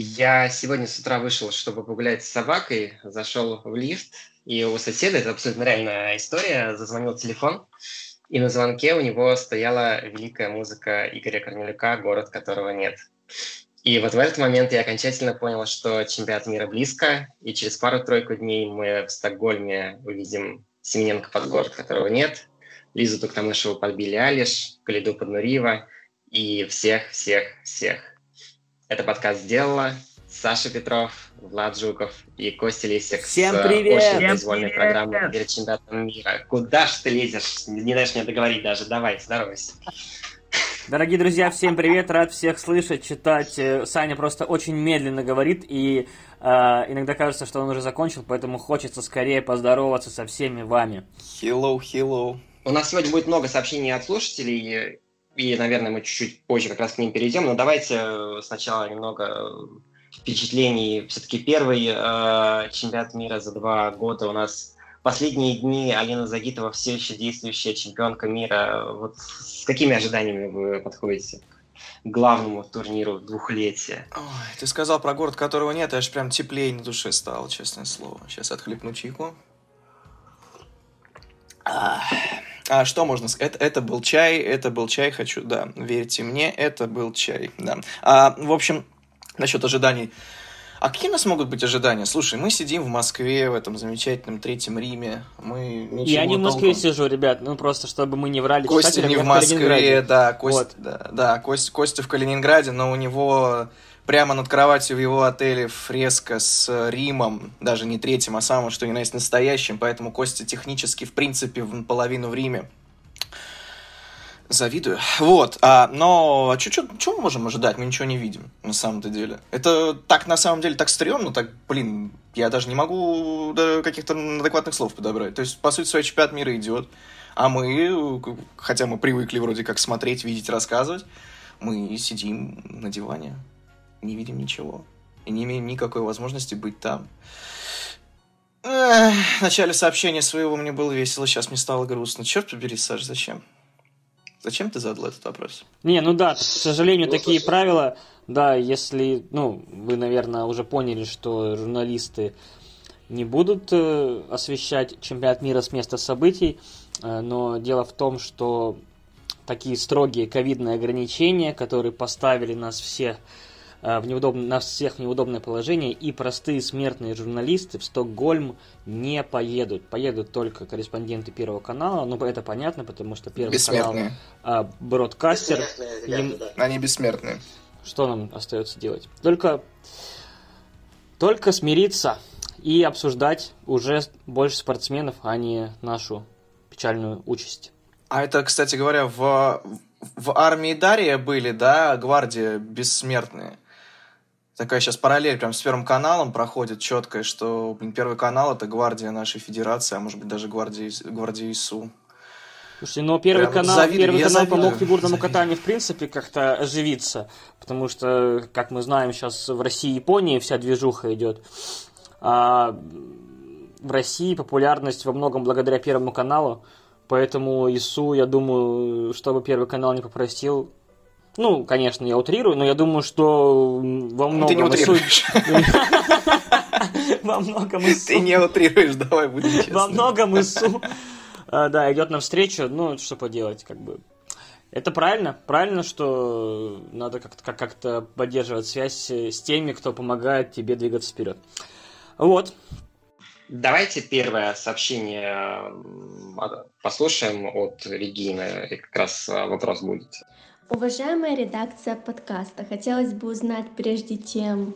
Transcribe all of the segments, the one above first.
Я сегодня с утра вышел, чтобы погулять с собакой, зашел в лифт, и у соседа, это абсолютно реальная история, зазвонил телефон, и на звонке у него стояла великая музыка Игоря Корнелюка «Город, которого нет». И вот в этот момент я окончательно понял, что чемпионат мира близко, и через пару-тройку дней мы в Стокгольме увидим Семененко под город, которого нет, Лизу Туктамышеву под Билли Алиш, Калиду под Нуриева и всех-всех-всех. Это подкаст «Сделала». Саша Петров, Влад Жуков и Костя Лисик Всем с привет! очень произвольной программы перед чемпионатом мира. Куда ж ты лезешь? Не даешь мне договорить даже. Давай, здоровайся. Дорогие друзья, всем привет, рад всех слышать, читать. Э, Саня просто очень медленно говорит, и э, иногда кажется, что он уже закончил, поэтому хочется скорее поздороваться со всеми вами. Hello, hello. У нас сегодня будет много сообщений от слушателей, и, наверное, мы чуть-чуть позже как раз к ним перейдем, но давайте э, сначала немного впечатлений. Все-таки первый э, чемпионат мира за два года у нас последние дни Алина Загитова все еще действующая чемпионка мира. Вот с какими ожиданиями вы подходите к главному турниру двухлетия? Ой, ты сказал про город, которого нет, аж прям теплее на душе стало, честное слово. Сейчас отхлепну чайку. А, а что можно сказать? Это, это был чай, это был чай, хочу, да, верьте мне, это был чай, да. А, в общем, насчет ожиданий. А какие у нас могут быть ожидания? Слушай, мы сидим в Москве, в этом замечательном Третьем Риме. Мы Я не в Москве сижу, ребят, ну просто чтобы мы не врали. Костя не в Москве, да, Костя, вот. да, да Костя, Костя в Калининграде, но у него прямо над кроватью в его отеле фреска с Римом, даже не третьим, а самым, что ни на есть настоящим, поэтому Костя технически, в принципе, в половину в Риме. Завидую. Вот, а, но а что мы можем ожидать? Мы ничего не видим, на самом-то деле. Это так, на самом деле, так стрёмно, так, блин, я даже не могу каких-то адекватных слов подобрать. То есть, по сути, свой чемпионат мира идет, а мы, хотя мы привыкли вроде как смотреть, видеть, рассказывать, мы сидим на диване, не видим ничего. И не имеем никакой возможности быть там. Эх, в начале сообщения своего мне было весело, сейчас мне стало грустно. Черт побери, Саш, зачем? Зачем ты задал этот вопрос? Не, ну да, к сожалению, такие правила, да, если, ну, вы, наверное, уже поняли, что журналисты не будут э, освещать чемпионат мира с места событий, э, но дело в том, что такие строгие ковидные ограничения, которые поставили нас всех в неудобное, нас всех в неудобное положение, и простые смертные журналисты в Стокгольм не поедут. Поедут только корреспонденты Первого канала, ну это понятно, потому что Первый канал а, бродкастер. Им... Они бессмертные. Что нам остается делать? Только, только смириться и обсуждать уже больше спортсменов, а не нашу печальную участь. А это, кстати говоря, в, в армии Дария были, да, гвардия бессмертные такая сейчас параллель прям с Первым каналом проходит четкая, что, блин, Первый канал — это гвардия нашей федерации, а может быть даже гвардия, гвардия ИСУ. Слушайте, но Первый прям канал, завидую, первый канал завидую, помог фигурному завидую. катанию в принципе как-то оживиться, потому что, как мы знаем, сейчас в России и Японии вся движуха идет. А в России популярность во многом благодаря Первому каналу, поэтому ИСУ, я думаю, чтобы Первый канал не попросил, ну, конечно, я утрирую, но я думаю, что во многом... Ты не утрируешь. Во многом ИСУ... Ты не утрируешь, давай будем честны. Во многом ИСУ, а, да, идет навстречу, ну, что поделать, как бы... Это правильно, правильно, что надо как-то как поддерживать связь с теми, кто помогает тебе двигаться вперед. Вот. Давайте первое сообщение послушаем от Регины, и как раз вопрос будет. Уважаемая редакция подкаста, хотелось бы узнать прежде чем,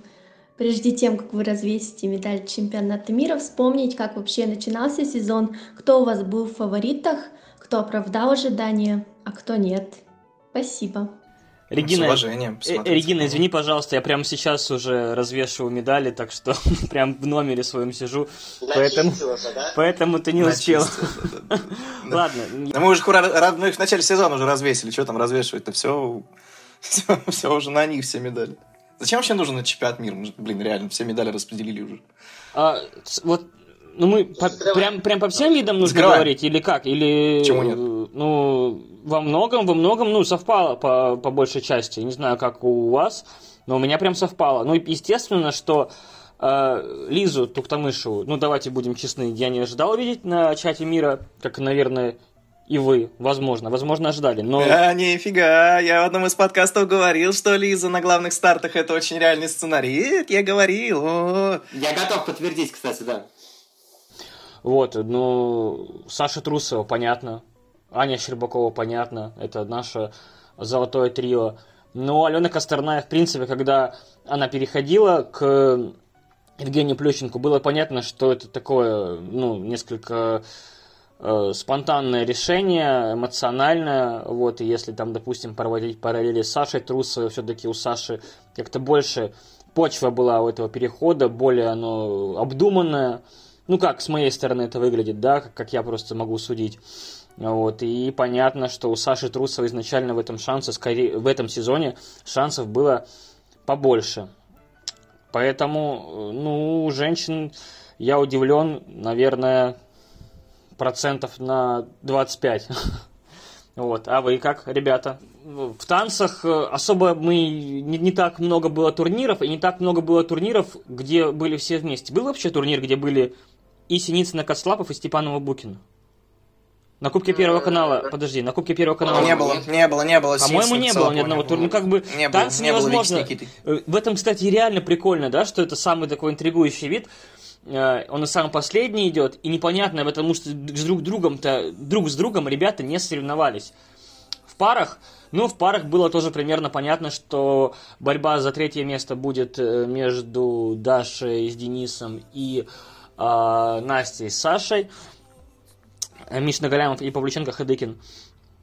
прежде тем, как вы развесите медаль чемпионата мира, вспомнить, как вообще начинался сезон, кто у вас был в фаворитах, кто оправдал ожидания, а кто нет. Спасибо. Регина, С уважением. Э, Регина, извини, пожалуйста, я прямо сейчас уже развешиваю медали, так что прям в номере своем сижу, поэтому, да? поэтому ты не успел. Ладно. Мы уже в начале сезона уже развесили, что там развешивать-то, все, все, все уже на них все медали. Зачем вообще нужен на чемпионат мира? Блин, реально, все медали распределили уже. А, вот ну мы по, прям, прям по всем видам нужно Закрываем. говорить, или как? Или, Почему нет? Ну, во многом, во многом, ну, совпало по, по большей части. Не знаю, как у вас. Но у меня прям совпало. Ну, естественно, что э, Лизу Туктамышу, ну, давайте будем честны, я не ожидал увидеть на чате мира, как, наверное, и вы, возможно, возможно, ожидали, но... А, нифига, я в одном из подкастов говорил, что Лиза на главных стартах это очень реальный сценарий. Я говорил. О-о-о. Я готов подтвердить, кстати, да. Вот, ну, Саша Трусова, понятно. Аня Щербакова, понятно. Это наше золотое трио. Но Алена Косторная, в принципе, когда она переходила к Евгению Плющенко, было понятно, что это такое, ну, несколько э, спонтанное решение, эмоциональное, вот, и если там, допустим, проводить параллели с Сашей Трусовой, все-таки у Саши как-то больше почва была у этого перехода, более оно обдуманное, ну, как с моей стороны это выглядит, да, как, как я просто могу судить. Вот, и понятно, что у Саши Трусова изначально в этом шансе, скорее, в этом сезоне шансов было побольше. Поэтому, ну, женщин я удивлен, наверное, процентов на 25. Вот. А вы как, ребята? В танцах э, особо мы не, не так много было турниров, и не так много было турниров, где были все вместе. Был вообще турнир, где были и Синицына Кослапов, и Степанова Букин? На Кубке Первого канала, подожди, на Кубке Первого канала... Не было, не было, не было. По-моему, не было ни одного турнира. Ну, как бы, не было, танцы не было невозможно. Э, В этом, кстати, реально прикольно, да, что это самый такой интригующий вид. Э, Он и самый последний идет, и непонятно, потому что с друг другом-то, друг с другом ребята не соревновались. В парах, ну, в парах было тоже примерно понятно, что борьба за третье место будет э, между Дашей с Денисом и э, Настей с Сашей. Э, Миш Нагалямов и Павлюченко Хадыкин.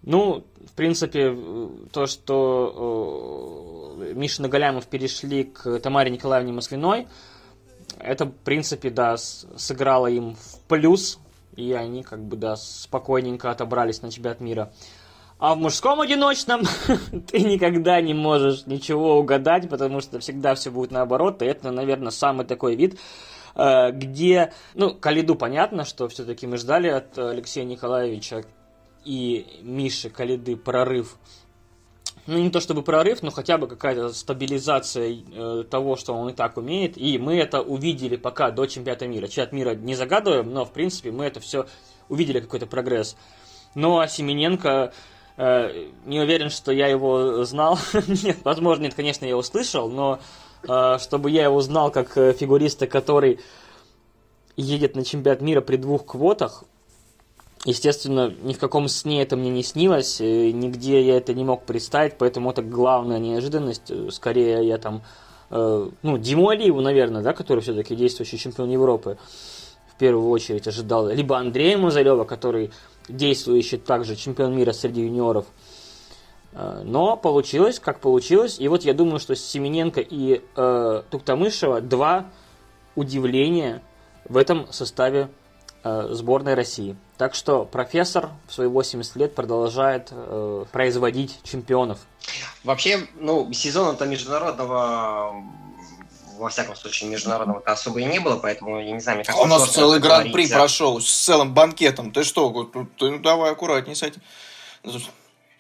Ну, в принципе, э, то, что э, Миша Нагалямов перешли к Тамаре Николаевне Маслиной, это, в принципе, да, сыграло им в плюс, и они, как бы, да, спокойненько отобрались на чемпионат мира. А в мужском одиночном ты никогда не можешь ничего угадать, потому что всегда все будет наоборот, и это, наверное, самый такой вид, где, ну, Калиду понятно, что все-таки мы ждали от Алексея Николаевича и Миши Калиды прорыв. Ну, не то чтобы прорыв, но хотя бы какая-то стабилизация э, того, что он и так умеет. И мы это увидели пока до чемпионата мира. Чемпионат мира не загадываем, но, в принципе, мы это все увидели, какой-то прогресс. Ну, а Семененко, э, не уверен, что я его знал. нет, возможно, нет, конечно, я его слышал, но э, чтобы я его знал как э, фигуриста, который едет на чемпионат мира при двух квотах, Естественно, ни в каком сне это мне не снилось, э, нигде я это не мог представить, поэтому это главная неожиданность. Э, Скорее я там, ну, Диму Алиеву, наверное, да, который все-таки действующий чемпион Европы, в первую очередь ожидал. Либо Андрея Музарева, который действующий также чемпион мира среди юниоров. Э, Но получилось, как получилось. И вот я думаю, что Семененко и э, Туктамышева два удивления в этом составе э, сборной России. Так что профессор в свои 80 лет продолжает э, производить чемпионов. Вообще, ну, сезона-то международного, во всяком случае, международного-то особо и не было, поэтому я не знаю, мне А кажется, у нас целый гран-при говорить, а- прошел с целым банкетом. Ты что, ну, ты ну, давай аккуратней с этим.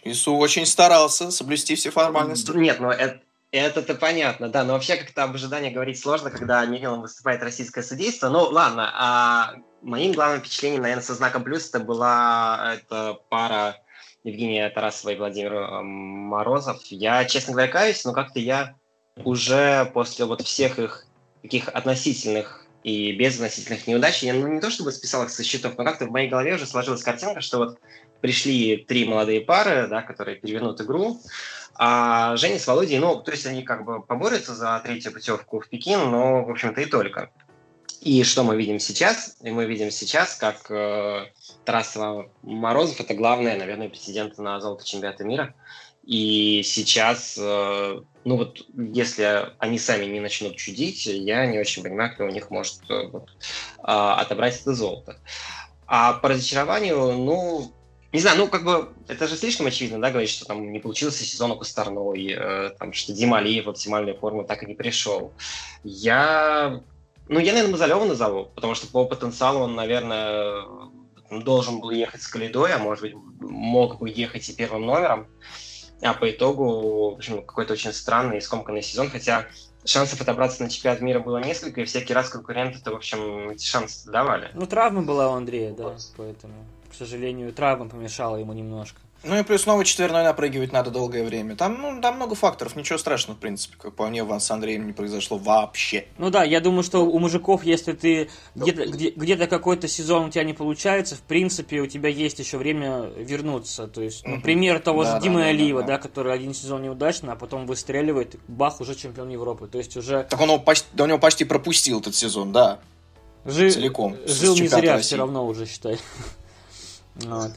Ису очень старался соблюсти все формальности. Нет, ну это, это-то понятно, да, но вообще как-то об ожидании говорить сложно, когда Михаилом выступает российское судейство. Ну, ладно, а моим главным впечатлением, наверное, со знаком плюс это была эта пара Евгения Тарасова и Владимир Морозов. Я, честно говоря, каюсь, но как-то я уже после вот всех их таких относительных и безотносительных неудач, я ну, не то чтобы списал их со счетов, но как-то в моей голове уже сложилась картинка, что вот пришли три молодые пары, да, которые перевернут игру, а Женя с Володей, ну, то есть они как бы поборются за третью путевку в Пекин, но, в общем-то, и только. И что мы видим сейчас? И мы видим сейчас, как э, Тарасова Морозов – это главная, наверное, претендент на золото чемпионата мира. И сейчас, э, ну вот, если они сами не начнут чудить, я не очень понимаю, кто у них может э, вот, а, отобрать это золото. А по разочарованию, ну, не знаю, ну, как бы, это же слишком очевидно, да, говорить, что там не получился сезон у Косторной, э, там, что Дима Алиев в оптимальную форму так и не пришел. Я, ну, я, наверное, Мазалева назову, потому что по потенциалу он, наверное, должен был ехать с Калидой, а может быть, мог бы ехать и первым номером. а по итогу, в общем, какой-то очень странный и скомканный сезон, хотя шансов отобраться на чемпионат мира было несколько, и всякий раз конкуренты-то, в общем, эти шансы давали. Ну, травма была у Андрея, да, поэтому, к сожалению, травма помешала ему немножко. Ну и плюс новый четверной напрыгивать надо долгое время. Там, ну, там много факторов, ничего страшного, в принципе, как по мне, с Андреем не произошло вообще. Ну да, я думаю, что у мужиков, если ты где-то где, где какой-то сезон у тебя не получается, в принципе, у тебя есть еще время вернуться. То есть, ну, пример того да, же Димы да, Алиева, да, да. да, который один сезон неудачно, а потом выстреливает, бах, уже чемпион Европы. То есть уже... Так он его почти, да, у него почти пропустил этот сезон, да. Жи... Целиком. Жил не зря России. все равно уже, считай. Вот.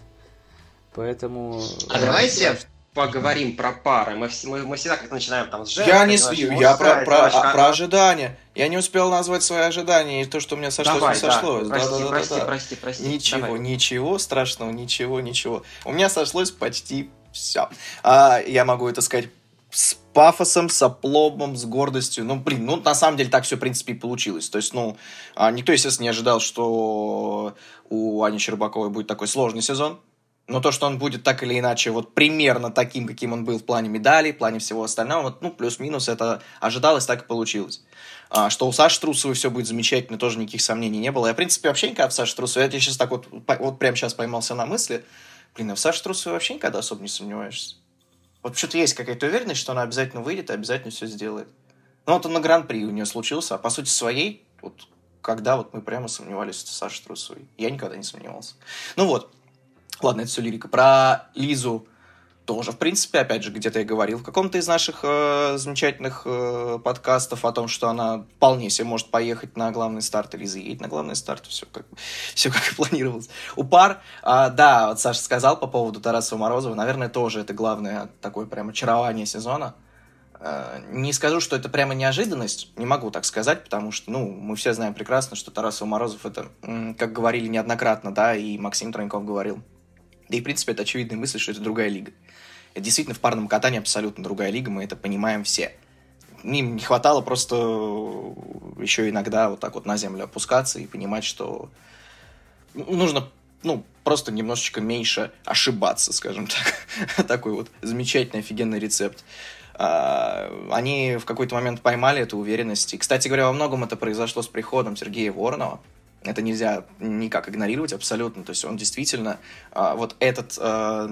Поэтому... А давайте поговорим про пары. Мы, мы, мы всегда как начинаем там с женской, Я не я про, про, а, про ожидания. Я не успел назвать свои ожидания и то, что у меня сошлось, Давай, не сошлось. Да. Прости, да, да, прости, да, да. прости, прости. Ничего, Давай. ничего страшного, ничего, ничего. У меня сошлось почти все. А, я могу это сказать с пафосом, с опломбом, с гордостью. Ну, блин, ну, на самом деле так все, в принципе, и получилось. То есть, ну, а, никто, естественно, не ожидал, что у Ани Щербаковой будет такой сложный сезон. Но то, что он будет так или иначе вот примерно таким, каким он был в плане медалей, в плане всего остального, вот, ну, плюс-минус это ожидалось, так и получилось. А, что у Саши Трусовой все будет замечательно, тоже никаких сомнений не было. Я, в принципе, вообще никогда в Саше Трусовой, я сейчас так вот, вот прямо сейчас поймался на мысли, блин, а в Саше Трусовой вообще никогда особо не сомневаешься. Вот что-то есть какая-то уверенность, что она обязательно выйдет и обязательно все сделает. Ну, вот он на Гран-при у нее случился, а по сути своей, вот когда вот мы прямо сомневались в Саше Трусовой. Я никогда не сомневался. Ну вот, Ладно, это все лирика. Про Лизу тоже, в принципе, опять же, где-то я говорил в каком-то из наших э, замечательных э, подкастов о том, что она вполне себе может поехать на главный старт. Лиза едет на главный старт, все как, все как и планировалось. У пар, э, да, вот Саша сказал по поводу Тарасова Морозова, наверное, тоже это главное такое прям очарование сезона. Э, не скажу, что это прямо неожиданность, не могу так сказать, потому что, ну, мы все знаем прекрасно, что Тарасов Морозов это, как говорили неоднократно, да, и Максим Троньков говорил, да и, в принципе, это очевидная мысль, что это другая лига. Это действительно в парном катании абсолютно другая лига, мы это понимаем все. Им не хватало просто еще иногда вот так вот на землю опускаться и понимать, что нужно ну, просто немножечко меньше ошибаться, скажем так. Такой вот замечательный, офигенный рецепт. А, они в какой-то момент поймали эту уверенность. И, кстати говоря, во многом это произошло с приходом Сергея Воронова. Это нельзя никак игнорировать абсолютно. То есть он действительно, а, вот этот, а,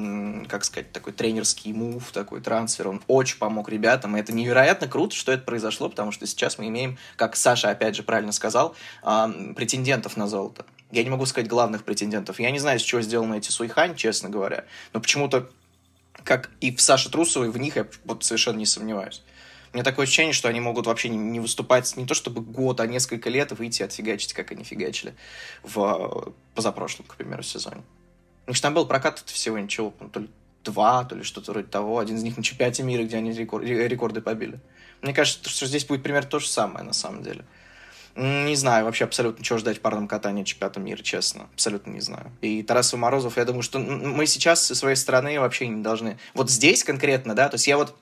как сказать, такой тренерский мув, такой трансфер, он очень помог ребятам. И это невероятно круто, что это произошло, потому что сейчас мы имеем, как Саша опять же правильно сказал, а, претендентов на золото. Я не могу сказать главных претендентов. Я не знаю, с чего сделаны эти Суйхань, честно говоря. Но почему-то, как и в Саше Трусовой, в них я вот совершенно не сомневаюсь. У меня такое ощущение, что они могут вообще не, выступать не то чтобы год, а несколько лет и выйти отфигачить, как они фигачили в позапрошлом, к примеру, сезоне. У них там был прокат всего ничего, то ли два, то ли что-то вроде того. Один из них на чемпионате мира, где они рекорд, рекорды побили. Мне кажется, что здесь будет примерно то же самое, на самом деле. Не знаю вообще абсолютно, чего ждать в парном катании чемпионата мира, честно. Абсолютно не знаю. И Тарасов Морозов, я думаю, что мы сейчас со своей стороны вообще не должны... Вот здесь конкретно, да, то есть я вот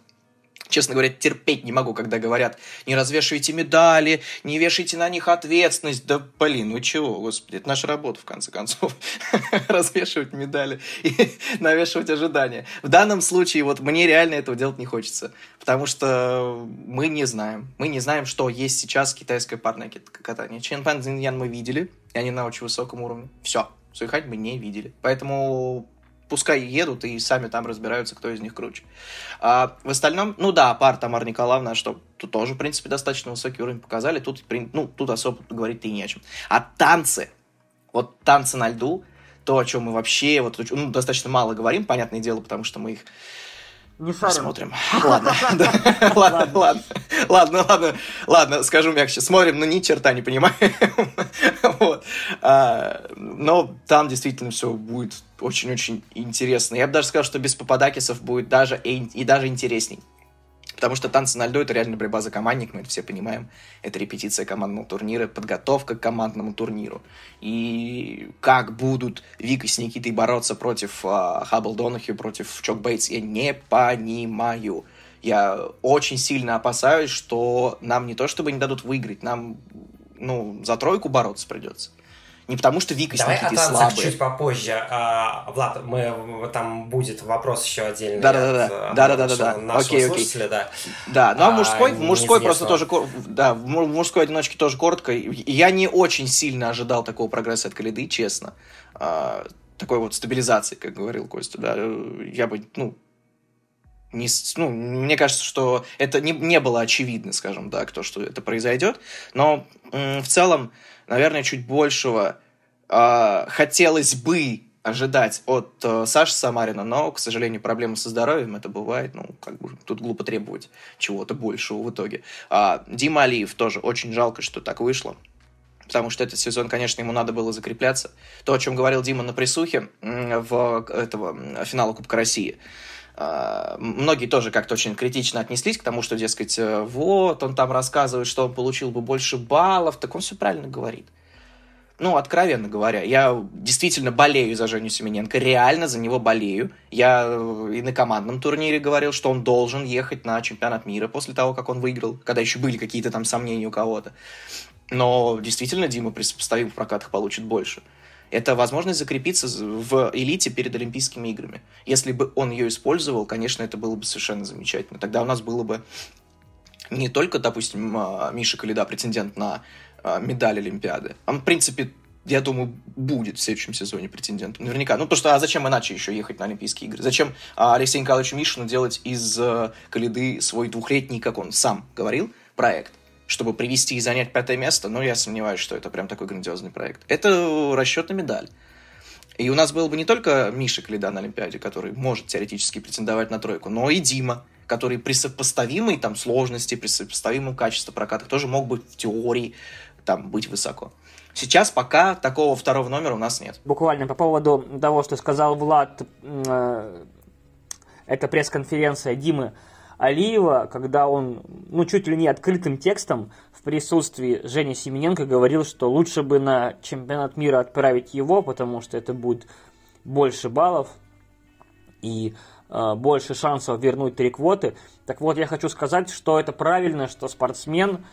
честно говоря, терпеть не могу, когда говорят, не развешивайте медали, не вешайте на них ответственность. Да, блин, ну чего, господи, это наша работа, в конце концов, развешивать медали и навешивать ожидания. В данном случае вот мне реально этого делать не хочется, потому что мы не знаем. Мы не знаем, что есть сейчас китайское парное катание. Чемпион Цзиньян мы видели, и они на очень высоком уровне. Все, Суихать мы не видели. Поэтому пускай едут и сами там разбираются, кто из них круче. А в остальном, ну да, пар Тамара Николаевна, что тут тоже, в принципе, достаточно высокий уровень показали, тут, ну, тут особо говорить-то и не о чем. А танцы, вот танцы на льду, то, о чем мы вообще вот, ну, достаточно мало говорим, понятное дело, потому что мы их не шарим. Смотрим. Ладно, ладно, ладно, ладно, ладно, ладно, скажу мягче. Смотрим, но ни черта не понимаем. а, но там действительно все будет очень-очень интересно. Я бы даже сказал, что без Пападакисов будет даже и, и даже интересней. Потому что танцы на льду — это реально борьба за командник, мы это все понимаем. Это репетиция командного турнира, подготовка к командному турниру. И как будут Вика с Никитой бороться против э, Хаббл Донахью, против Чок Бейтс, я не понимаю. Я очень сильно опасаюсь, что нам не то чтобы не дадут выиграть, нам ну, за тройку бороться придется. Не потому что Вика Давай с Никитой о слабые. чуть попозже. А, Влад, мы, там будет вопрос еще отдельный. Да-да-да. Да-да-да-да. нашего Окей, окей. да. Да, ну а А, мужской, мужской просто тоже, да, в му- в мужской одиночке тоже коротко. Я не очень сильно ожидал такого прогресса от Калиды, честно. А, такой вот стабилизации, как говорил Костя, да. Я бы, ну, не, ну, мне кажется, что это не, не было очевидно, скажем так, то, что это произойдет. Но в целом, наверное, чуть большего а, хотелось бы ожидать от э, Саши Самарина, но, к сожалению, проблемы со здоровьем, это бывает, ну, как бы тут глупо требовать чего-то большего в итоге. А, Дима Алиев тоже очень жалко, что так вышло, потому что этот сезон, конечно, ему надо было закрепляться. То, о чем говорил Дима на присухе в этого финала Кубка России, многие тоже как-то очень критично отнеслись к тому, что, дескать, э, вот, он там рассказывает, что он получил бы больше баллов, так он все правильно говорит. Ну, откровенно говоря, я действительно болею за Женю Семененко, реально за него болею. Я э, и на командном турнире говорил, что он должен ехать на чемпионат мира после того, как он выиграл, когда еще были какие-то там сомнения у кого-то. Но действительно Дима при сопоставимых прокатах получит больше. Это возможность закрепиться в элите перед Олимпийскими играми. Если бы он ее использовал, конечно, это было бы совершенно замечательно. Тогда у нас было бы не только, допустим, а, Миша Калида претендент на а, медаль Олимпиады. Он, в принципе, я думаю, будет в следующем сезоне претендентом. Наверняка. Ну, потому что а зачем иначе еще ехать на Олимпийские игры? Зачем а, Алексею Николаевичу Мишину делать из а, Калиды свой двухлетний, как он сам говорил, проект? Чтобы привести и занять пятое место, но я сомневаюсь, что это прям такой грандиозный проект. Это расчет на медаль. И у нас был бы не только Миша Калида на Олимпиаде, который может теоретически претендовать на тройку, но и Дима, который при сопоставимой там сложности, при сопоставимом качестве прокатах тоже мог бы в теории там быть высоко. Сейчас пока такого второго номера у нас нет. Буквально по поводу того, что сказал Влад, э, это пресс-конференция Димы Алиева, когда он, ну, чуть ли не открытым текстом в присутствии Жени Семененко говорил, что лучше бы на чемпионат мира отправить его, потому что это будет больше баллов и э, больше шансов вернуть три квоты. Так вот, я хочу сказать, что это правильно, что спортсмен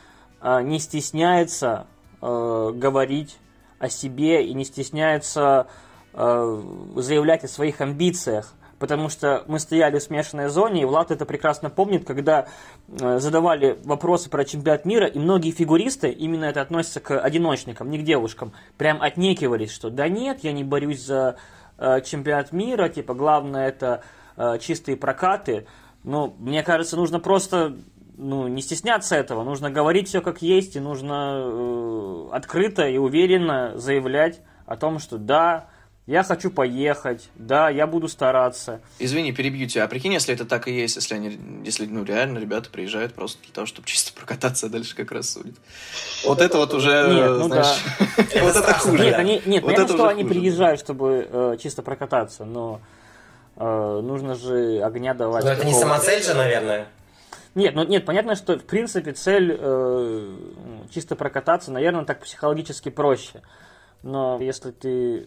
э, не стесняется э, говорить о себе и не стесняется э, заявлять о своих амбициях. Потому что мы стояли в смешанной зоне, и Влад это прекрасно помнит, когда э, задавали вопросы про чемпионат мира, и многие фигуристы, именно это относится к одиночникам, не к девушкам, прям отнекивались, что да нет, я не борюсь за э, чемпионат мира, типа главное это э, чистые прокаты. Но мне кажется, нужно просто ну, не стесняться этого, нужно говорить все как есть, и нужно э, открыто и уверенно заявлять о том, что да, я хочу поехать, да, я буду стараться. Извини, перебью тебя. А прикинь, если это так и есть, если они, если, ну, реально ребята приезжают просто для того, чтобы чисто прокататься, а дальше как раз судят. Вот это вот уже, Нет, ну знаешь, вот это хуже. Нет, они, нет, Вот понятно, что они хуже. приезжают, чтобы э, чисто прокататься, но э, нужно же огня давать. Но это не самоцель же, наверное. Нет, ну нет, понятно, что в принципе цель э, чисто прокататься, наверное, так психологически проще. Но если ты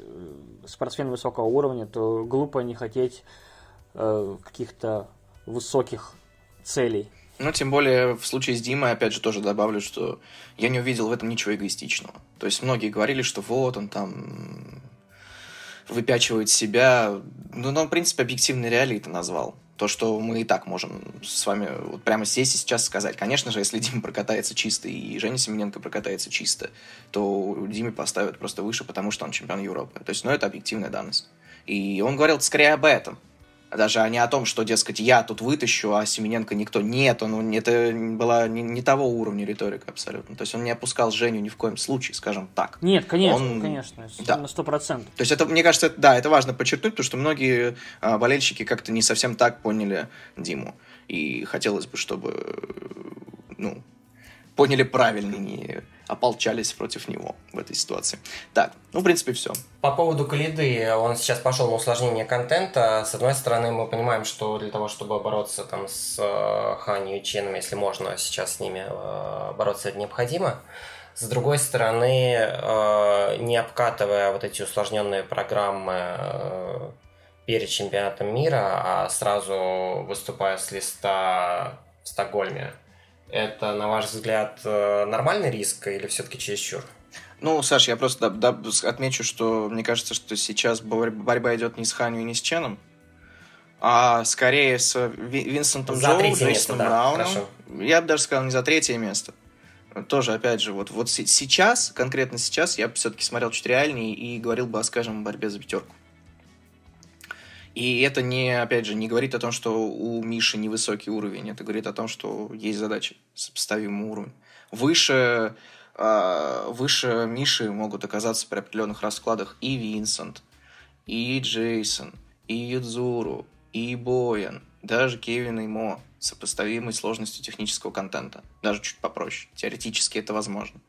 спортсмен высокого уровня, то глупо не хотеть э, каких-то высоких целей. Ну, тем более, в случае с Димой, опять же, тоже добавлю, что я не увидел в этом ничего эгоистичного. То есть, многие говорили, что вот он там выпячивает себя. Ну, но, в принципе, объективные реалии это назвал. То, что мы и так можем с вами вот прямо здесь и сейчас сказать. Конечно же, если Дима прокатается чисто и Женя Семененко прокатается чисто, то Диме поставят просто выше, потому что он чемпион Европы. То есть, ну, это объективная данность. И он говорил скорее об этом. Даже а не о том, что, дескать, я тут вытащу, а Семененко никто. Нет, он, это была не, не того уровня риторика абсолютно. То есть он не опускал Женю ни в коем случае, скажем так. Нет, конечно, Он- конечно, Да. на сто процентов. То есть это, мне кажется, это- да, это важно подчеркнуть, потому что многие а, болельщики как-то не совсем так поняли Диму. И хотелось бы, чтобы, ну, поняли правильно, не ополчались против него в этой ситуации. Так, ну, в принципе, все. По поводу Калиды, он сейчас пошел на усложнение контента. С одной стороны, мы понимаем, что для того, чтобы бороться там с э, Ханью и Ченом, если можно сейчас с ними э, бороться, это необходимо. С другой стороны, э, не обкатывая вот эти усложненные программы перед чемпионатом мира, а сразу выступая с листа в Стокгольме, это, на ваш взгляд, э, нормальный риск или все-таки чересчур? Ну, Саш, я просто да, да, отмечу, что мне кажется, что сейчас борьба идет не с Ханью и не с Ченом, а скорее с Винсентом за Джоу, Джейсоном место, Брауном. Да, я бы даже сказал не за третье место. Тоже, опять же, вот, вот сейчас, конкретно сейчас, я бы все-таки смотрел чуть реальнее и говорил бы, скажем, о борьбе за пятерку. И это не, опять же, не говорит о том, что у Миши невысокий уровень. Это говорит о том, что есть задача сопоставимый уровень. Выше, э, выше Миши могут оказаться при определенных раскладах и Винсент, и Джейсон, и Юдзуру, и Боян, даже Кевин и Мо сопоставимой сложностью технического контента. Даже чуть попроще. Теоретически это возможно.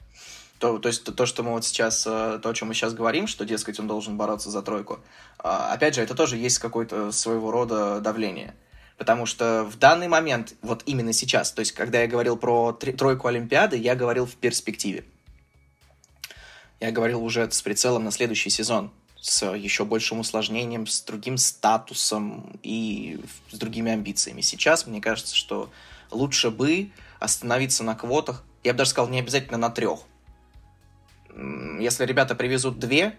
То, то есть то, то, что мы вот сейчас, э, то, о чем мы сейчас говорим, что, дескать, он должен бороться за тройку, а, опять же, это тоже есть какое-то своего рода давление. Потому что в данный момент, вот именно сейчас, то есть когда я говорил про тройку Олимпиады, я говорил в перспективе. Я говорил уже с прицелом на следующий сезон, с еще большим усложнением, с другим статусом и с другими амбициями. Сейчас мне кажется, что лучше бы остановиться на квотах, я бы даже сказал, не обязательно на трех, если ребята привезут две,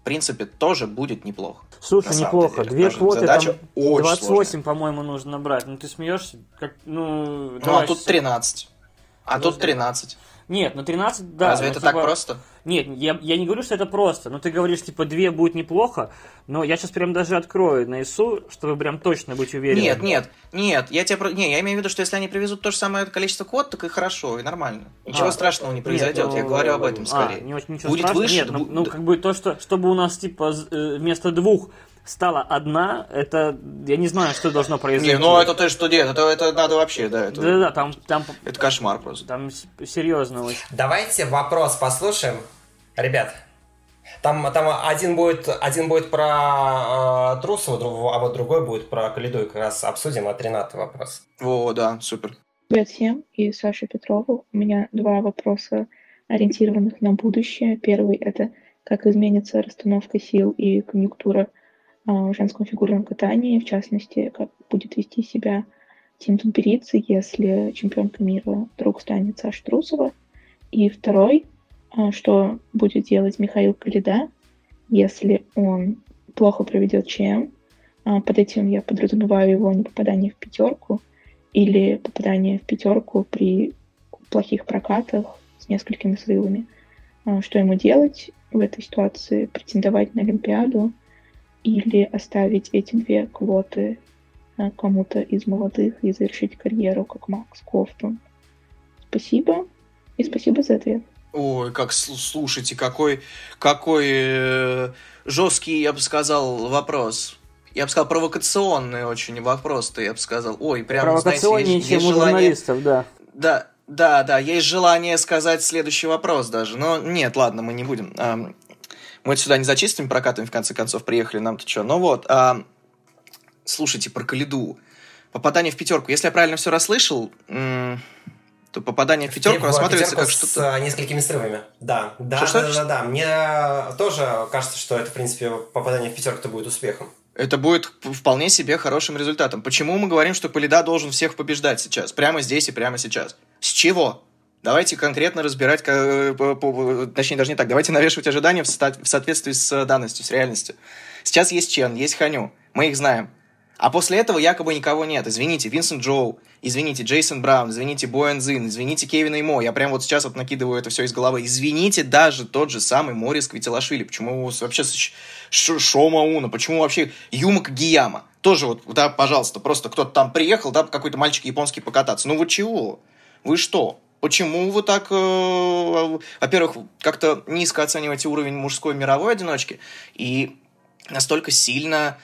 в принципе, тоже будет неплохо. Слушай, неплохо. Деле. Две Даже квоты, там 28, по-моему, нужно набрать. Ну, ты смеешься? Как, ну, ну а тут 13. А тут 13. Нет, ну 13, да. Разве ну, это типа... так просто? Нет, я, я не говорю, что это просто. Но ты говоришь, типа, две будет неплохо. Но я сейчас прям даже открою на ИСУ, чтобы прям точно быть уверен. Нет, нет, нет. Я тебе не, я имею в виду, что если они привезут то же самое количество код, так и хорошо, и нормально. Ничего а, страшного не произойдет. Нет, ну, я говорю об этом скорее. А, не, ничего будет страшного. выше. Нет, ну, ну, как бы то, что чтобы у нас типа э, вместо двух стала одна, это я не знаю, что должно произойти. Не, ну это то, что нет, это, это надо вообще, да. Это, да, да, там, там. Это кошмар просто. Там серьезно очень. Давайте вопрос послушаем, ребят. Там, там один будет, один будет про э, Трусова, а вот другой будет про Калиду, и как раз обсудим, а тринадцатый вопрос. О, да, супер. Привет всем и Саше Петрову. У меня два вопроса, ориентированных на будущее. Первый – это как изменится расстановка сил и конъюнктура в женском фигурном катании, в частности, как будет вести себя Тим Тумперидзе, если чемпионка мира вдруг станет Саша Трусова. И второй, а, что будет делать Михаил Калида, если он плохо проведет ЧМ. А, под этим я подразумеваю его не попадание в пятерку или попадание в пятерку при плохих прокатах с несколькими срывами. А, что ему делать в этой ситуации? Претендовать на Олимпиаду – или оставить эти две квоты э, кому-то из молодых и завершить карьеру, как Макс Кофтон. Спасибо. И спасибо за ответ. Ой, как слушайте, какой, какой э, жесткий, я бы сказал, вопрос. Я бы сказал, провокационный очень вопрос-то, я бы сказал. Ой, прям, Провокационнее, знаете, есть, есть желание... да. Да, да, да, есть желание сказать следующий вопрос даже. Но нет, ладно, мы не будем. Мы сюда не за чистыми прокатами, в конце концов, приехали, нам-то что. Ну вот, а, слушайте, про Калиду. Попадание в пятерку. Если я правильно все расслышал, то попадание в пятерку рассматривается как что-то... с а, несколькими срывами. Да, да, что, да, да, да, да. Мне тоже кажется, что это, в принципе, попадание в пятерку-то будет успехом. Это будет вполне себе хорошим результатом. Почему мы говорим, что Полида должен всех побеждать сейчас? Прямо здесь и прямо сейчас. С чего? Давайте конкретно разбирать, точнее, даже не так, давайте навешивать ожидания в соответствии с данностью, с реальностью. Сейчас есть Чен, есть Ханю, мы их знаем. А после этого якобы никого нет. Извините, Винсент Джоу, извините, Джейсон Браун, извините, Боэн Зин, извините, Кевин и Мо. Я прям вот сейчас вот накидываю это все из головы. Извините даже тот же самый Морис Квитилашвили. Почему вообще Шома Уна? Почему вообще Юма Кагияма? Тоже вот, да, пожалуйста, просто кто-то там приехал, да, какой-то мальчик японский покататься. Ну вы чего? Вы что? Почему вы так, э, во-первых, как-то низко оцениваете уровень мужской мировой одиночки и настолько сильно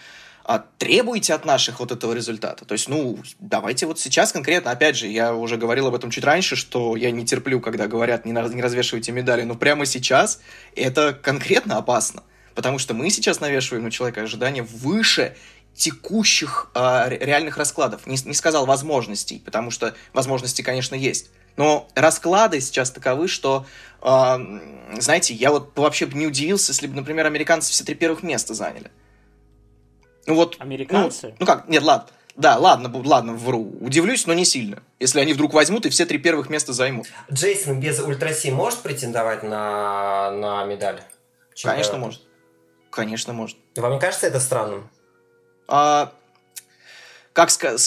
а, требуете от наших вот этого результата. То есть, ну, давайте вот сейчас конкретно, опять же, я уже говорил об этом чуть раньше, что я не терплю, когда говорят, не, не развешивайте медали, но прямо сейчас это конкретно опасно. Потому что мы сейчас навешиваем на человека ожидания выше текущих э, реальных раскладов. Не, не сказал возможностей, потому что возможности, конечно, есть. Но расклады сейчас таковы, что, э, знаете, я вот вообще бы не удивился, если бы, например, американцы все три первых места заняли. Ну вот. Американцы? Ну, ну как, нет, ладно. Да, ладно, ладно, вру. Удивлюсь, но не сильно. Если они вдруг возьмут и все три первых места займут. Джейсон без ультраси может претендовать на, на медаль? Чемпионата? Конечно, может. Конечно, может. Вам не кажется это странным? А, как сказать,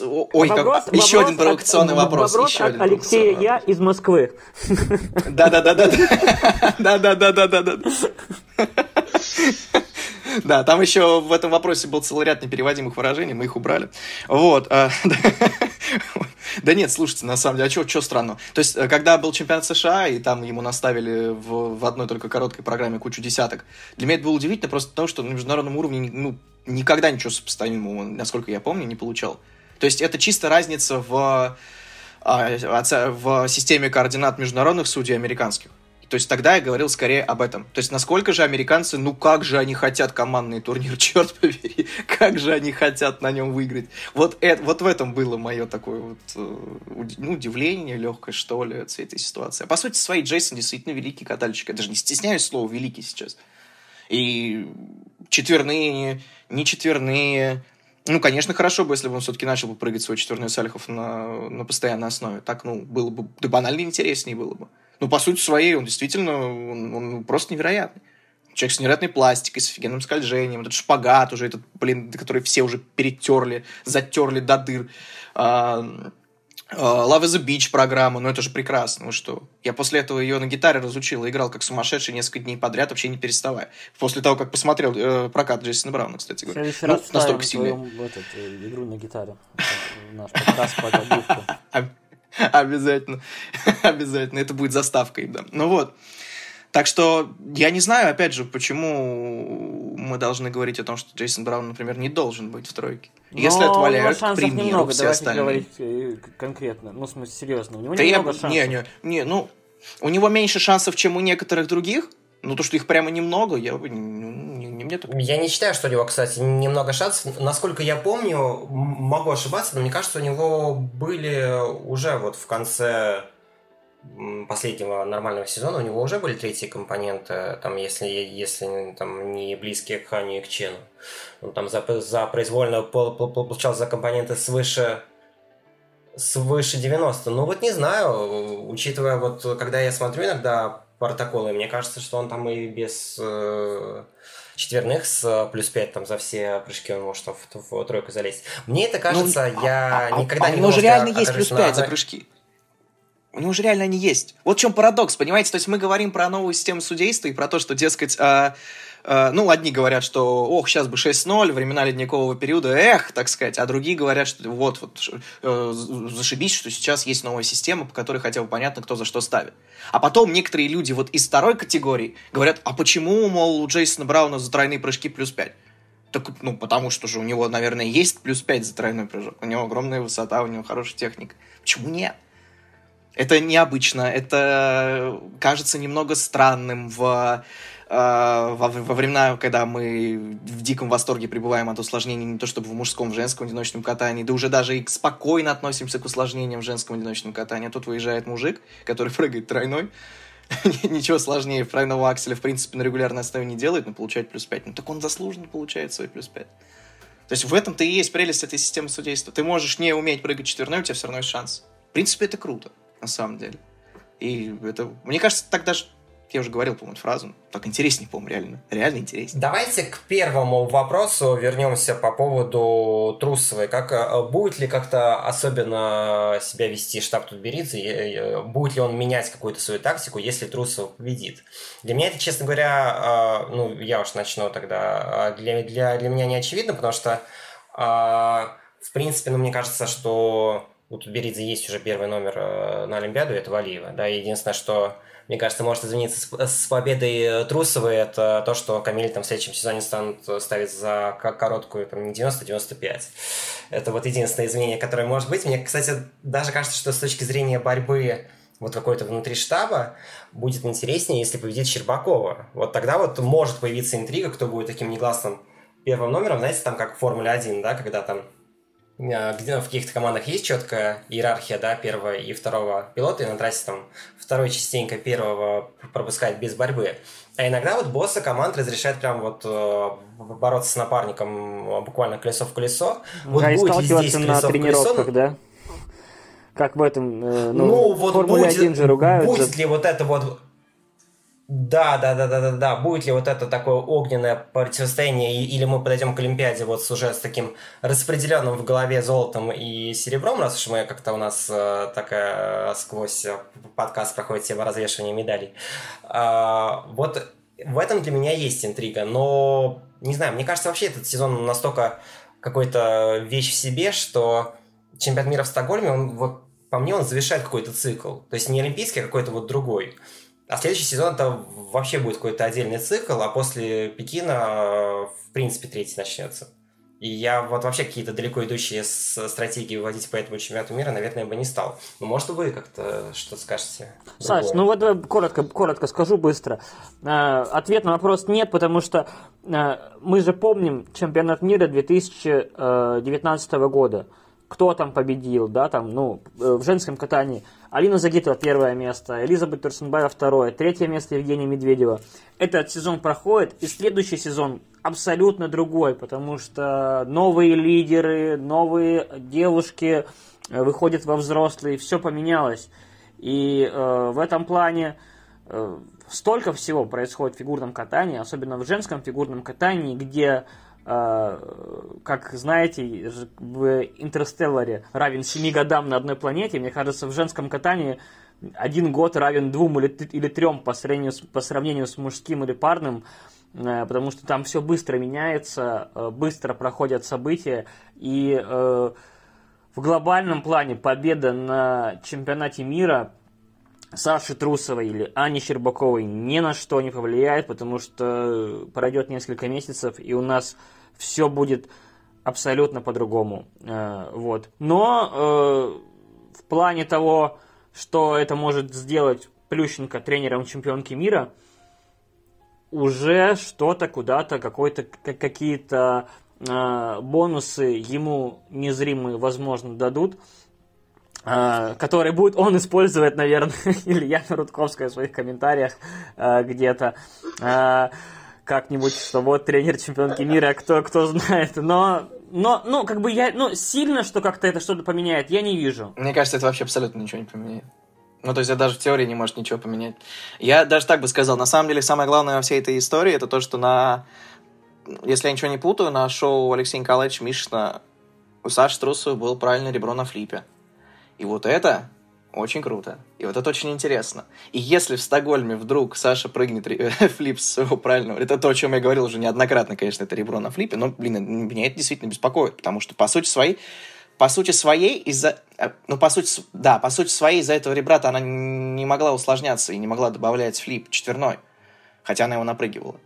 ой, вопрос, как... еще один провокационный от, вопрос. Вопрос еще от один Алексея Я из Москвы. Да, да, да, там еще в этом вопросе был целый ряд непереводимых выражений, мы их убрали. Вот. А, да нет, слушайте, на самом деле, а что странно? То есть, э, когда был чемпионат США, и там ему наставили в, в одной только короткой программе кучу десяток, для меня это было удивительно просто потому, что на международном уровне ну, никогда ничего сопоставимого, насколько я помню, не получал. То есть, это чисто разница в, а, в системе координат международных судей американских. То есть тогда я говорил скорее об этом. То есть насколько же американцы, ну как же они хотят командный турнир, черт побери, как же они хотят на нем выиграть. Вот, это, вот в этом было мое такое вот э, ну, удивление легкое, что ли, от всей этой ситуации. А по сути своей Джейсон действительно великий катальщик. Я даже не стесняюсь слова «великий» сейчас. И четверные, не четверные, ну, конечно, хорошо бы, если бы он все-таки начал бы прыгать свой четверной Сальхов на, на постоянной основе. Так, ну, было бы, да банально интереснее было бы. Ну, по сути своей, он действительно, он, он просто невероятный. Человек с невероятной пластикой, с офигенным скольжением, этот шпагат уже, этот, блин, который все уже перетерли, затерли до дыр. А, а, Love is a Beach программа, ну это же прекрасно, ну что. Я после этого ее на гитаре разучил и играл как сумасшедший несколько дней подряд, вообще не переставая. После того, как посмотрел э, прокат Джейсона Брауна, кстати говоря. Ну, настолько сильный. Этот, э, игру на гитаре. Наш подкаст по Обязательно. Обязательно. Это будет заставкой, да. Ну вот. Так что я не знаю, опять же, почему мы должны говорить о том, что Джейсон Браун, например, не должен быть в тройке. Но Если отваляют, к примеру, немного, все остальные. говорить э, конкретно, ну, в смысле, серьезно. У него да немного я... шансов. Не, не, не, ну, у него меньше шансов, чем у некоторых других, ну, то, что их прямо немного, я бы не, не мне так. Я не считаю, что у него, кстати, немного шансов. Насколько я помню, могу ошибаться, но мне кажется, у него были уже вот в конце последнего нормального сезона у него уже были третьи компоненты, там, если, если там, не близкие к Ханю и к Чену. Он там за, за произвольно получал за компоненты свыше свыше 90. Ну вот не знаю, учитывая вот, когда я смотрю иногда протоколы. Мне кажется, что он там и без э, четверных с э, плюс 5 там за все прыжки он может в, в, в тройку залезть. Мне это кажется, ну, я а, никогда а, не а у него же реально есть плюс 5 на... за прыжки. У него же реально они есть. Вот в чем парадокс, понимаете? То есть мы говорим про новую систему судейства и про то, что, дескать, Э, ну, одни говорят, что, ох, сейчас бы 6-0, времена ледникового периода, эх, так сказать, а другие говорят, что вот, вот э, зашибись, что сейчас есть новая система, по которой хотя бы понятно, кто за что ставит. А потом некоторые люди вот из второй категории говорят, а почему, мол, у Джейсона Брауна за тройные прыжки плюс 5? Так, ну, потому что же у него, наверное, есть плюс 5 за тройной прыжок. У него огромная высота, у него хорошая техника. Почему нет? Это необычно, это кажется немного странным в во, во времена, когда мы в диком восторге пребываем от усложнений не то чтобы в мужском, в женском одиночном катании, да уже даже и спокойно относимся к усложнениям в женском одиночном катании. А тут выезжает мужик, который прыгает тройной, ничего сложнее тройного акселя, в принципе, на регулярной основе не делает, но получает плюс 5. Ну так он заслуженно получает свой плюс 5. То есть в этом-то и есть прелесть этой системы судейства. Ты можешь не уметь прыгать четверной, у тебя все равно есть шанс. В принципе, это круто, на самом деле. И это, мне кажется, так даже я уже говорил, по-моему, фразу. Так интереснее, по-моему, реально. Реально интереснее. Давайте к первому вопросу вернемся по поводу Трусовой. Как, э, будет ли как-то особенно себя вести штаб Тутберидзе? Будет ли он менять какую-то свою тактику, если Трусов победит? Для меня это, честно говоря, э, ну, я уж начну тогда. Для, для, для меня не очевидно, потому что, э, в принципе, ну, мне кажется, что у Тутберидзе есть уже первый номер на Олимпиаду, это Валиева. Да, единственное, что мне кажется, может извиниться с, с победой Трусовой. Это то, что Камиль там в следующем сезоне станут ставить за короткую там, не 90, 95. Это вот единственное извинение, которое может быть. Мне, кстати, даже кажется, что с точки зрения борьбы вот какой-то внутри штаба будет интереснее, если победит Щербакова. Вот тогда вот может появиться интрига, кто будет таким негласным первым номером, знаете, там как в Формуле 1, да, когда там где в каких-то командах есть четкая иерархия, да, первого и второго пилота, и на трассе там второй частенько первого пропускает без борьбы. А иногда вот босса команд разрешает прям вот э, бороться с напарником буквально колесо в колесо. Вот да, будет и здесь на тренировках, колесо? да? Как в этом, э, ну, ну вот будет, 1 же ругают. Будет ли вот это вот да, да, да, да, да, да. Будет ли вот это такое огненное противостояние, или мы подойдем к Олимпиаде вот с уже с таким распределенным в голове золотом и серебром, раз уж мы как-то у нас э, такая э, сквозь подкаст проходит тема развешивания медалей. А, вот в этом для меня есть интрига, но не знаю, мне кажется, вообще этот сезон настолько какой-то вещь в себе, что чемпионат мира в Стокгольме, он вот по мне он завершает какой-то цикл. То есть не олимпийский, а какой-то вот другой. А следующий сезон это вообще будет какой-то отдельный цикл, а после Пекина, в принципе, третий начнется. И я вот вообще какие-то далеко идущие стратегии выводить по этому чемпионату мира, наверное, бы не стал. Но может вы как-то что скажете? Саш, ну вот давай коротко, коротко скажу быстро. Э, ответ на вопрос нет, потому что э, мы же помним чемпионат мира 2019 года кто там победил, да, там, ну, э, в женском катании. Алина Загитова первое место, Элизабет Турсенбаева второе, третье место Евгения Медведева. Этот сезон проходит, и следующий сезон абсолютно другой, потому что новые лидеры, новые девушки э, выходят во взрослые, все поменялось. И э, в этом плане э, столько всего происходит в фигурном катании, особенно в женском фигурном катании, где как знаете, в Интерстелларе равен 7 годам на одной планете, мне кажется, в женском катании один год равен двум или, или трем по сравнению, с, по сравнению с мужским или парным, э, потому что там все быстро меняется, э, быстро проходят события, и э, в глобальном плане победа на чемпионате мира Саши Трусовой или Ани Щербаковой ни на что не повлияет, потому что пройдет несколько месяцев, и у нас все будет абсолютно по-другому. Э, вот. Но э, в плане того, что это может сделать Плющенко тренером чемпионки мира, уже что-то куда-то, какой-то, какие-то э, бонусы ему незримые, возможно, дадут. Uh, который будет он использовать, наверное, или Яна Рудковская в своих комментариях uh, где-то. Uh, как-нибудь, что вот тренер чемпионки мира, кто, кто знает. Но, но, ну, как бы я, ну, сильно, что как-то это что-то поменяет, я не вижу. Мне кажется, это вообще абсолютно ничего не поменяет. Ну, то есть, это даже в теории не может ничего поменять. Я даже так бы сказал, на самом деле, самое главное во всей этой истории, это то, что на, если я ничего не путаю, на шоу Алексея Николаевича Мишина у Саши Трусова был правильное ребро на флипе. И вот это очень круто. И вот это очень интересно. И если в Стокгольме вдруг Саша прыгнет флип с своего правильного... Это то, о чем я говорил уже неоднократно, конечно, это ребро на флипе, но, блин, меня это действительно беспокоит, потому что, по сути своей, по сути своей, из-за... Э, ну, по сути, да, по сути своей, из-за этого ребрата она не могла усложняться и не могла добавлять флип четверной, хотя она его напрыгивала.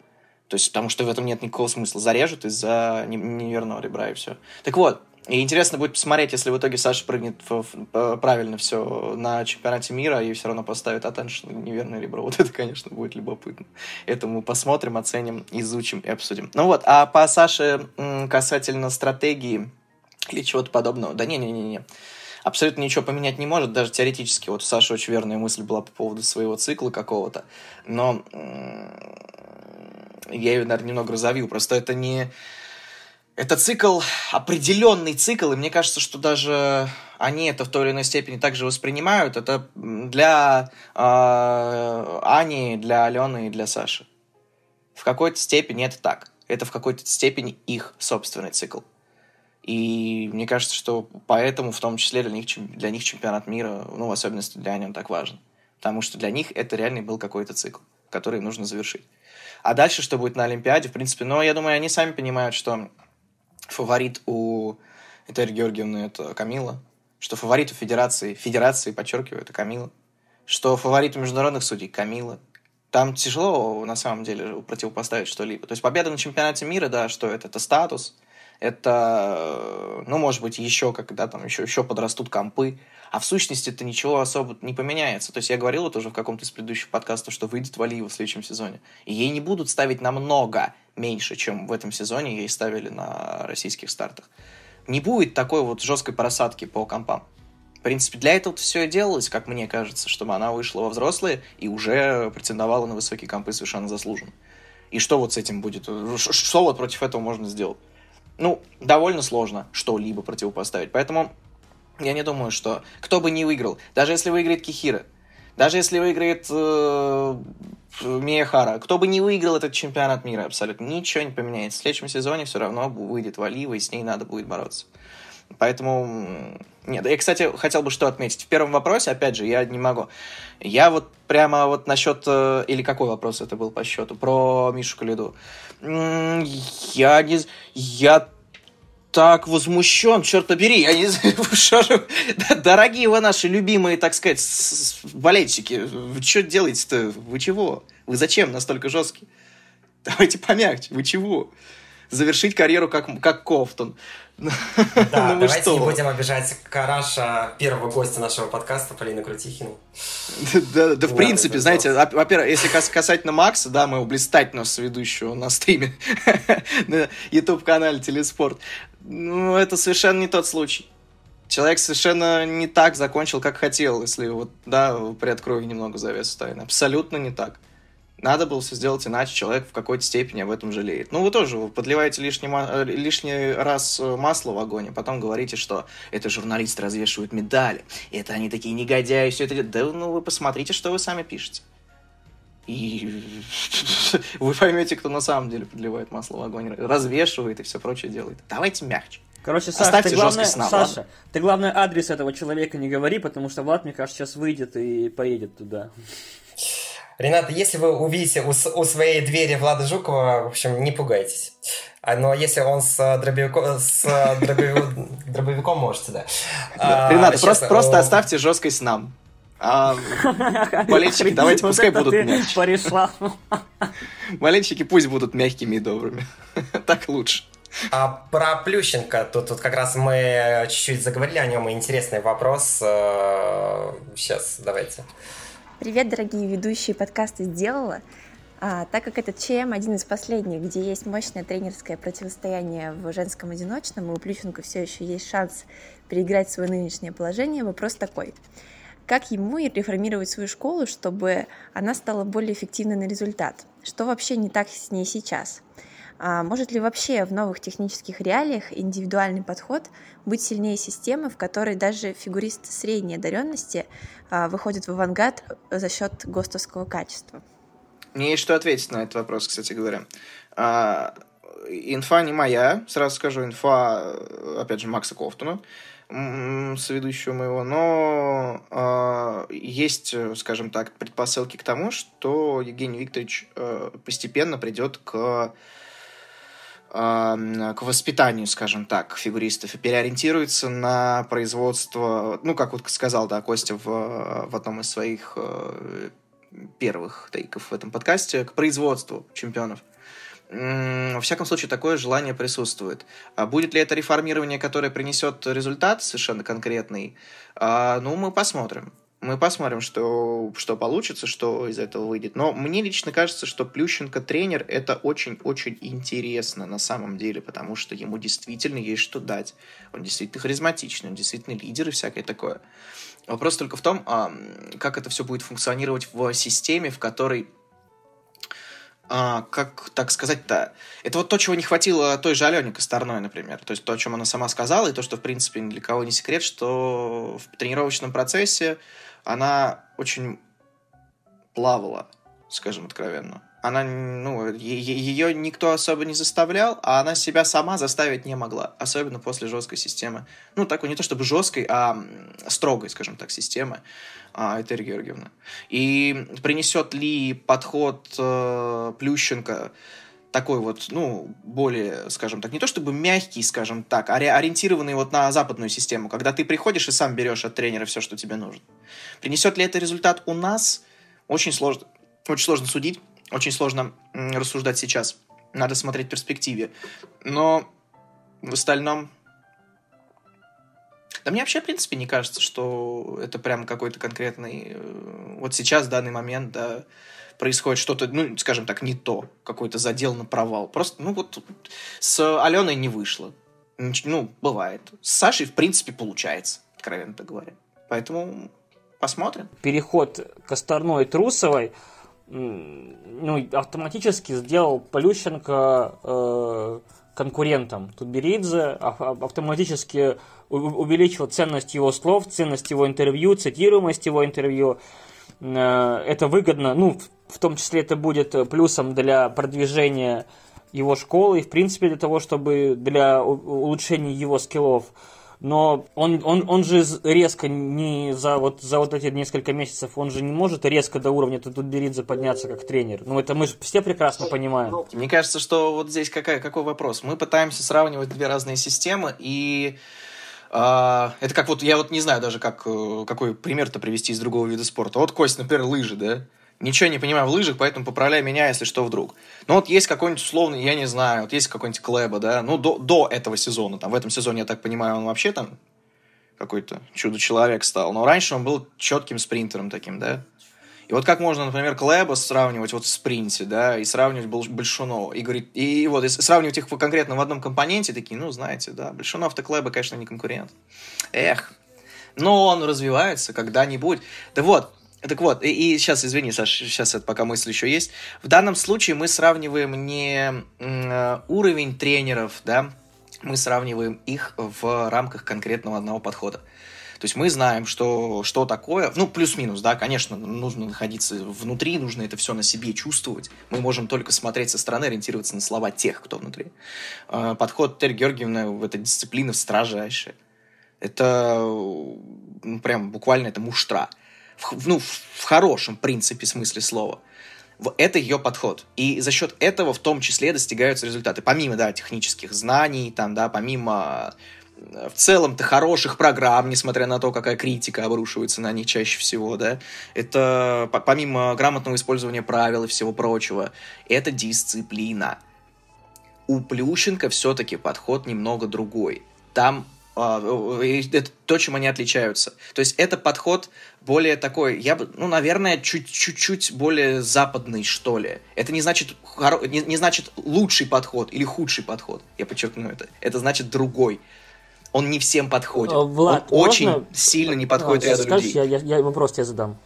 То есть, потому что в этом нет никакого смысла. Зарежут из-за неверного ребра и все. Так вот, и интересно будет посмотреть, если в итоге Саша прыгнет в, правильно все на чемпионате мира и все равно поставит attention неверное ребро. Вот это, конечно, будет любопытно. Это мы посмотрим, оценим, изучим и обсудим. Ну вот, а по Саше касательно стратегии или чего-то подобного, да не-не-не-не. Абсолютно ничего поменять не может, даже теоретически. Вот у Саши очень верная мысль была по поводу своего цикла какого-то. Но я ее, наверное, немного разовью. Просто это не это цикл, определенный цикл, и мне кажется, что даже они это в той или иной степени также воспринимают. Это для э, Ани, для Алены и для Саши. В какой-то степени это так. Это в какой-то степени их собственный цикл. И мне кажется, что поэтому, в том числе для них, для них чемпионат мира, ну, в особенности для Ани, он так важен. Потому что для них это реально был какой-то цикл, который нужно завершить. А дальше, что будет на Олимпиаде, в принципе, ну, я думаю, они сами понимают, что фаворит у Этери Георгиевны это Камила, что фаворит у Федерации, Федерации, подчеркиваю, это Камила, что фаворит у международных судей Камила. Там тяжело, на самом деле, противопоставить что-либо. То есть победа на чемпионате мира, да, что это? Это статус, это, ну, может быть, еще, когда там еще, еще подрастут компы, а в сущности это ничего особо не поменяется. То есть я говорил это уже в каком-то из предыдущих подкастов, что выйдет Валиева в следующем сезоне. И ей не будут ставить намного меньше, чем в этом сезоне ей ставили на российских стартах. не будет такой вот жесткой просадки по компам. В принципе, для этого все и делалось, как мне кажется, чтобы она вышла во взрослые и уже претендовала на высокие компы совершенно заслуженно. И что вот с этим будет? Что вот против этого можно сделать? Ну, довольно сложно что-либо противопоставить. Поэтому я не думаю, что кто бы не выиграл, даже если выиграет Кихира, даже если выиграет э, Мияхара, кто бы не выиграл этот чемпионат мира, абсолютно ничего не поменяется. В следующем сезоне все равно выйдет Валива, и с ней надо будет бороться. Поэтому... Нет, я, кстати, хотел бы что отметить. В первом вопросе, опять же, я не могу. Я вот прямо вот насчет... Э, или какой вопрос это был по счету? Про Мишу Калиду. Я не... Я так возмущен, черт побери, я не знаю, дорогие вы наши любимые, так сказать, болельщики, вы что делаете-то, вы чего? Вы зачем настолько жесткие? Давайте помягче, вы чего? Завершить карьеру как, как Кофтон. Да, ну давайте что? не будем обижать Караша, первого гостя нашего подкаста, Полина Крутихину. Да, да, в принципе, знаете, во-первых, если касательно Макса, да, моего блистательного ведущего на стриме на YouTube-канале Телеспорт, ну, это совершенно не тот случай. Человек совершенно не так закончил, как хотел, если вот, да, приоткрою немного завесу тайны. Абсолютно не так. Надо было все сделать иначе, человек в какой-то степени об этом жалеет. Ну, вы тоже вы подливаете лишний, э, лишний раз э, масло в огонь, а потом говорите, что это журналисты развешивают медали, это они такие негодяи, все это... Да, ну, вы посмотрите, что вы сами пишете. И вы поймете, кто на самом деле подливает масло в огонь, развешивает и все прочее делает. Давайте мягче. Короче, Саша, Оставьте ты главное, сна, Саша, ладно? ты главное адрес этого человека не говори, потому что Влад, мне кажется, сейчас выйдет и поедет туда. Ренат, если вы увидите у, у своей двери Влада Жукова, в общем, не пугайтесь. А, но если он с, дробовиком, с дробовиком, дробовиком можете, да. Ренат, просто, просто оставьте жесткость нам. А, болельщики, давайте, пускай будут мягче. Болельщики пусть будут мягкими и добрыми. Так лучше. А про Плющенко, тут, тут как раз мы чуть-чуть заговорили о нем, и интересный вопрос. Сейчас, давайте. Привет, дорогие ведущие подкаста «Сделала». А, так как этот ЧМ один из последних, где есть мощное тренерское противостояние в женском одиночном, и у Плющенко все еще есть шанс переиграть свое нынешнее положение, вопрос такой – как ему реформировать свою школу, чтобы она стала более эффективной на результат? Что вообще не так с ней сейчас? А может ли вообще в новых технических реалиях индивидуальный подход быть сильнее системы, в которой даже фигуристы средней одаренности а, выходят в авангард за счет ГОСТовского качества? Мне есть что ответить на этот вопрос, кстати говоря. А, инфа не моя, сразу скажу, инфа, опять же, Макса Кофтуна соведущего моего, но э, есть, скажем так, предпосылки к тому, что Евгений Викторович э, постепенно придет к к воспитанию, скажем так, фигуристов и переориентируется на производство, ну, как вот сказал, да, Костя в, в одном из своих э, первых тейков в этом подкасте, к производству чемпионов. Во всяком случае, такое желание присутствует. А будет ли это реформирование, которое принесет результат совершенно конкретный? А, ну, мы посмотрим. Мы посмотрим, что, что получится, что из этого выйдет. Но мне лично кажется, что Плющенко тренер – это очень-очень интересно на самом деле, потому что ему действительно есть что дать. Он действительно харизматичный, он действительно лидер и всякое такое. Вопрос только в том, а, как это все будет функционировать в системе, в которой а, как так сказать-то, это вот то, чего не хватило той же Алене Косторной, например. То есть то, о чем она сама сказала, и то, что, в принципе, ни для кого не секрет, что в тренировочном процессе она очень плавала, скажем откровенно. Она, ну, ее никто особо не заставлял, а она себя сама заставить не могла, особенно после жесткой системы. Ну, такой не то чтобы жесткой, а строгой, скажем так, системы а, Этери Георгиевна. И принесет ли подход э, Плющенко такой вот, ну, более, скажем так, не то чтобы мягкий, скажем так, а ориентированный вот на западную систему, когда ты приходишь и сам берешь от тренера все, что тебе нужно. Принесет ли это результат у нас? Очень сложно, очень сложно судить. Очень сложно рассуждать сейчас. Надо смотреть в перспективе. Но в остальном... Да мне вообще, в принципе, не кажется, что это прям какой-то конкретный... Э, вот сейчас, в данный момент, да, происходит что-то, ну, скажем так, не то. Какой-то задел на провал. Просто, ну, вот с Аленой не вышло. Ну, бывает. С Сашей, в принципе, получается, откровенно говоря. Поэтому посмотрим. Переход Косторной Трусовой ну, автоматически сделал Полющенко э, конкурентом Тутберидзе, автоматически увеличил ценность его слов, ценность его интервью, цитируемость его интервью. Э, это выгодно, ну, в том числе это будет плюсом для продвижения его школы и, в принципе, для того, чтобы для улучшения его скиллов. Но он, он, он же резко не за вот, за вот эти несколько месяцев, он же не может резко до уровня Тутберидзе подняться как тренер. Ну, это мы же все прекрасно понимаем. Мне кажется, что вот здесь какая, какой вопрос. Мы пытаемся сравнивать две разные системы, и Uh, это как вот, я вот не знаю даже, как, э, какой пример-то привести из другого вида спорта. Вот, Кость, например, лыжи, да? Ничего не понимаю в лыжах, поэтому поправляй меня, если что, вдруг. Ну вот есть какой-нибудь условный, я не знаю, вот есть какой-нибудь Клэба, да, ну до, до этого сезона, там в этом сезоне, я так понимаю, он вообще там какой-то чудо-человек стал, но раньше он был четким спринтером таким, да. И вот как можно, например, Клэба сравнивать вот в спринте, да, и сравнивать Большунова, и говорить, и вот и сравнивать их конкретно в одном компоненте, такие, ну, знаете, да, Большунов-то Клэба, конечно, не конкурент. Эх, но он развивается когда-нибудь. Да вот, так вот, и, и сейчас, извини, Саш, сейчас это пока мысль еще есть. В данном случае мы сравниваем не уровень тренеров, да, мы сравниваем их в рамках конкретного одного подхода. То есть мы знаем, что, что такое, ну, плюс-минус, да, конечно, нужно находиться внутри, нужно это все на себе чувствовать. Мы можем только смотреть со стороны, ориентироваться на слова тех, кто внутри. Э, подход Терри Георгиевна в этой дисциплине строжайший. Это ну, прям буквально это муштра в, ну, в хорошем принципе смысле слова. Это ее подход. И за счет этого в том числе достигаются результаты. Помимо, да, технических знаний, там, да, помимо э, в целом-то хороших программ, несмотря на то, какая критика обрушивается на них чаще всего, да, это помимо грамотного использования правил и всего прочего, это дисциплина. У Плющенко все-таки подход немного другой. Там это то, чем они отличаются. То есть это подход более такой, я бы, ну, наверное, чуть-чуть более западный, что ли. Это не значит, не, не значит лучший подход или худший подход. Я подчеркну это. Это значит другой. Он не всем подходит. А, Влад, Он можно... очень сильно не подходит а, ряду скажешь, людей. Я, я, я вопрос тебе задам.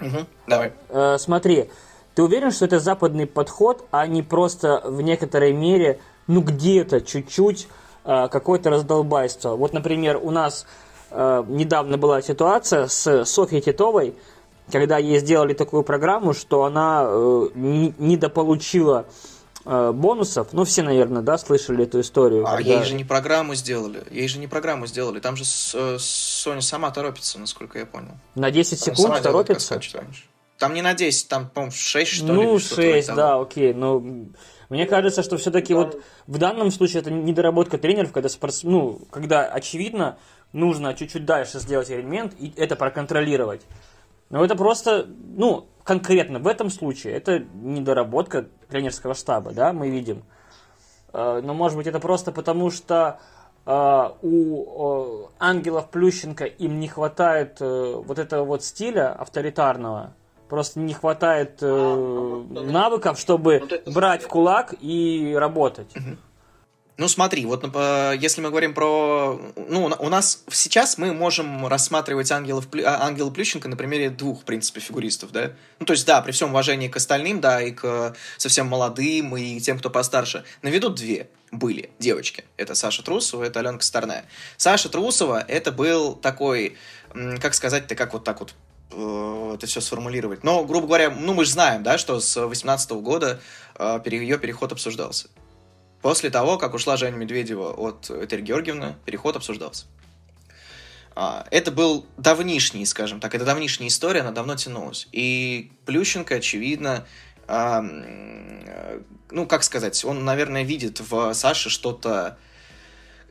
Угу, давай. Э, смотри, ты уверен, что это западный подход, а не просто в некоторой мере, ну, где-то чуть-чуть какое-то раздолбайство. Вот, например, у нас э, недавно была ситуация с Софьей Титовой, когда ей сделали такую программу, что она э, недополучила э, бонусов. Ну, все, наверное, да, слышали эту историю. А когда... ей же не программу сделали. Ей же не программу сделали. Там же э, Соня сама торопится, насколько я понял. На 10 там секунд торопится? Там не на 10, там, по-моему, 6, что ну, ли. Ну, 6, да, окей. Но мне кажется, что все-таки вот в данном случае это недоработка тренеров, когда, спортс... ну, когда очевидно, нужно чуть-чуть дальше сделать элемент и это проконтролировать. Но это просто, ну, конкретно в этом случае, это недоработка тренерского штаба, да, мы видим. Э, но, может быть, это просто потому, что э, у ангелов Плющенко им не хватает э, вот этого вот стиля авторитарного, Просто не хватает э, навыков, чтобы брать в кулак и работать. Ну смотри, вот э, если мы говорим про... Ну, у нас сейчас мы можем рассматривать ангелов, а, Ангела Плющенко на примере двух, в принципе, фигуристов, да? Ну, то есть, да, при всем уважении к остальным, да, и к совсем молодым, и тем, кто постарше, наведут две были девочки. Это Саша Трусова, это Аленка Старная. Саша Трусова, это был такой, как сказать-то, как вот так вот Э, это все сформулировать. Но, грубо говоря, ну мы же знаем, да, что с 2018 года э, ее переход обсуждался. После того, как ушла Женя Медведева от Этери Георгиевны, переход обсуждался. А, это был давнишний, скажем так, это давнишняя история, она давно тянулась. И Плющенко, очевидно, а, ну, как сказать, он, наверное, видит в Саше что-то Э,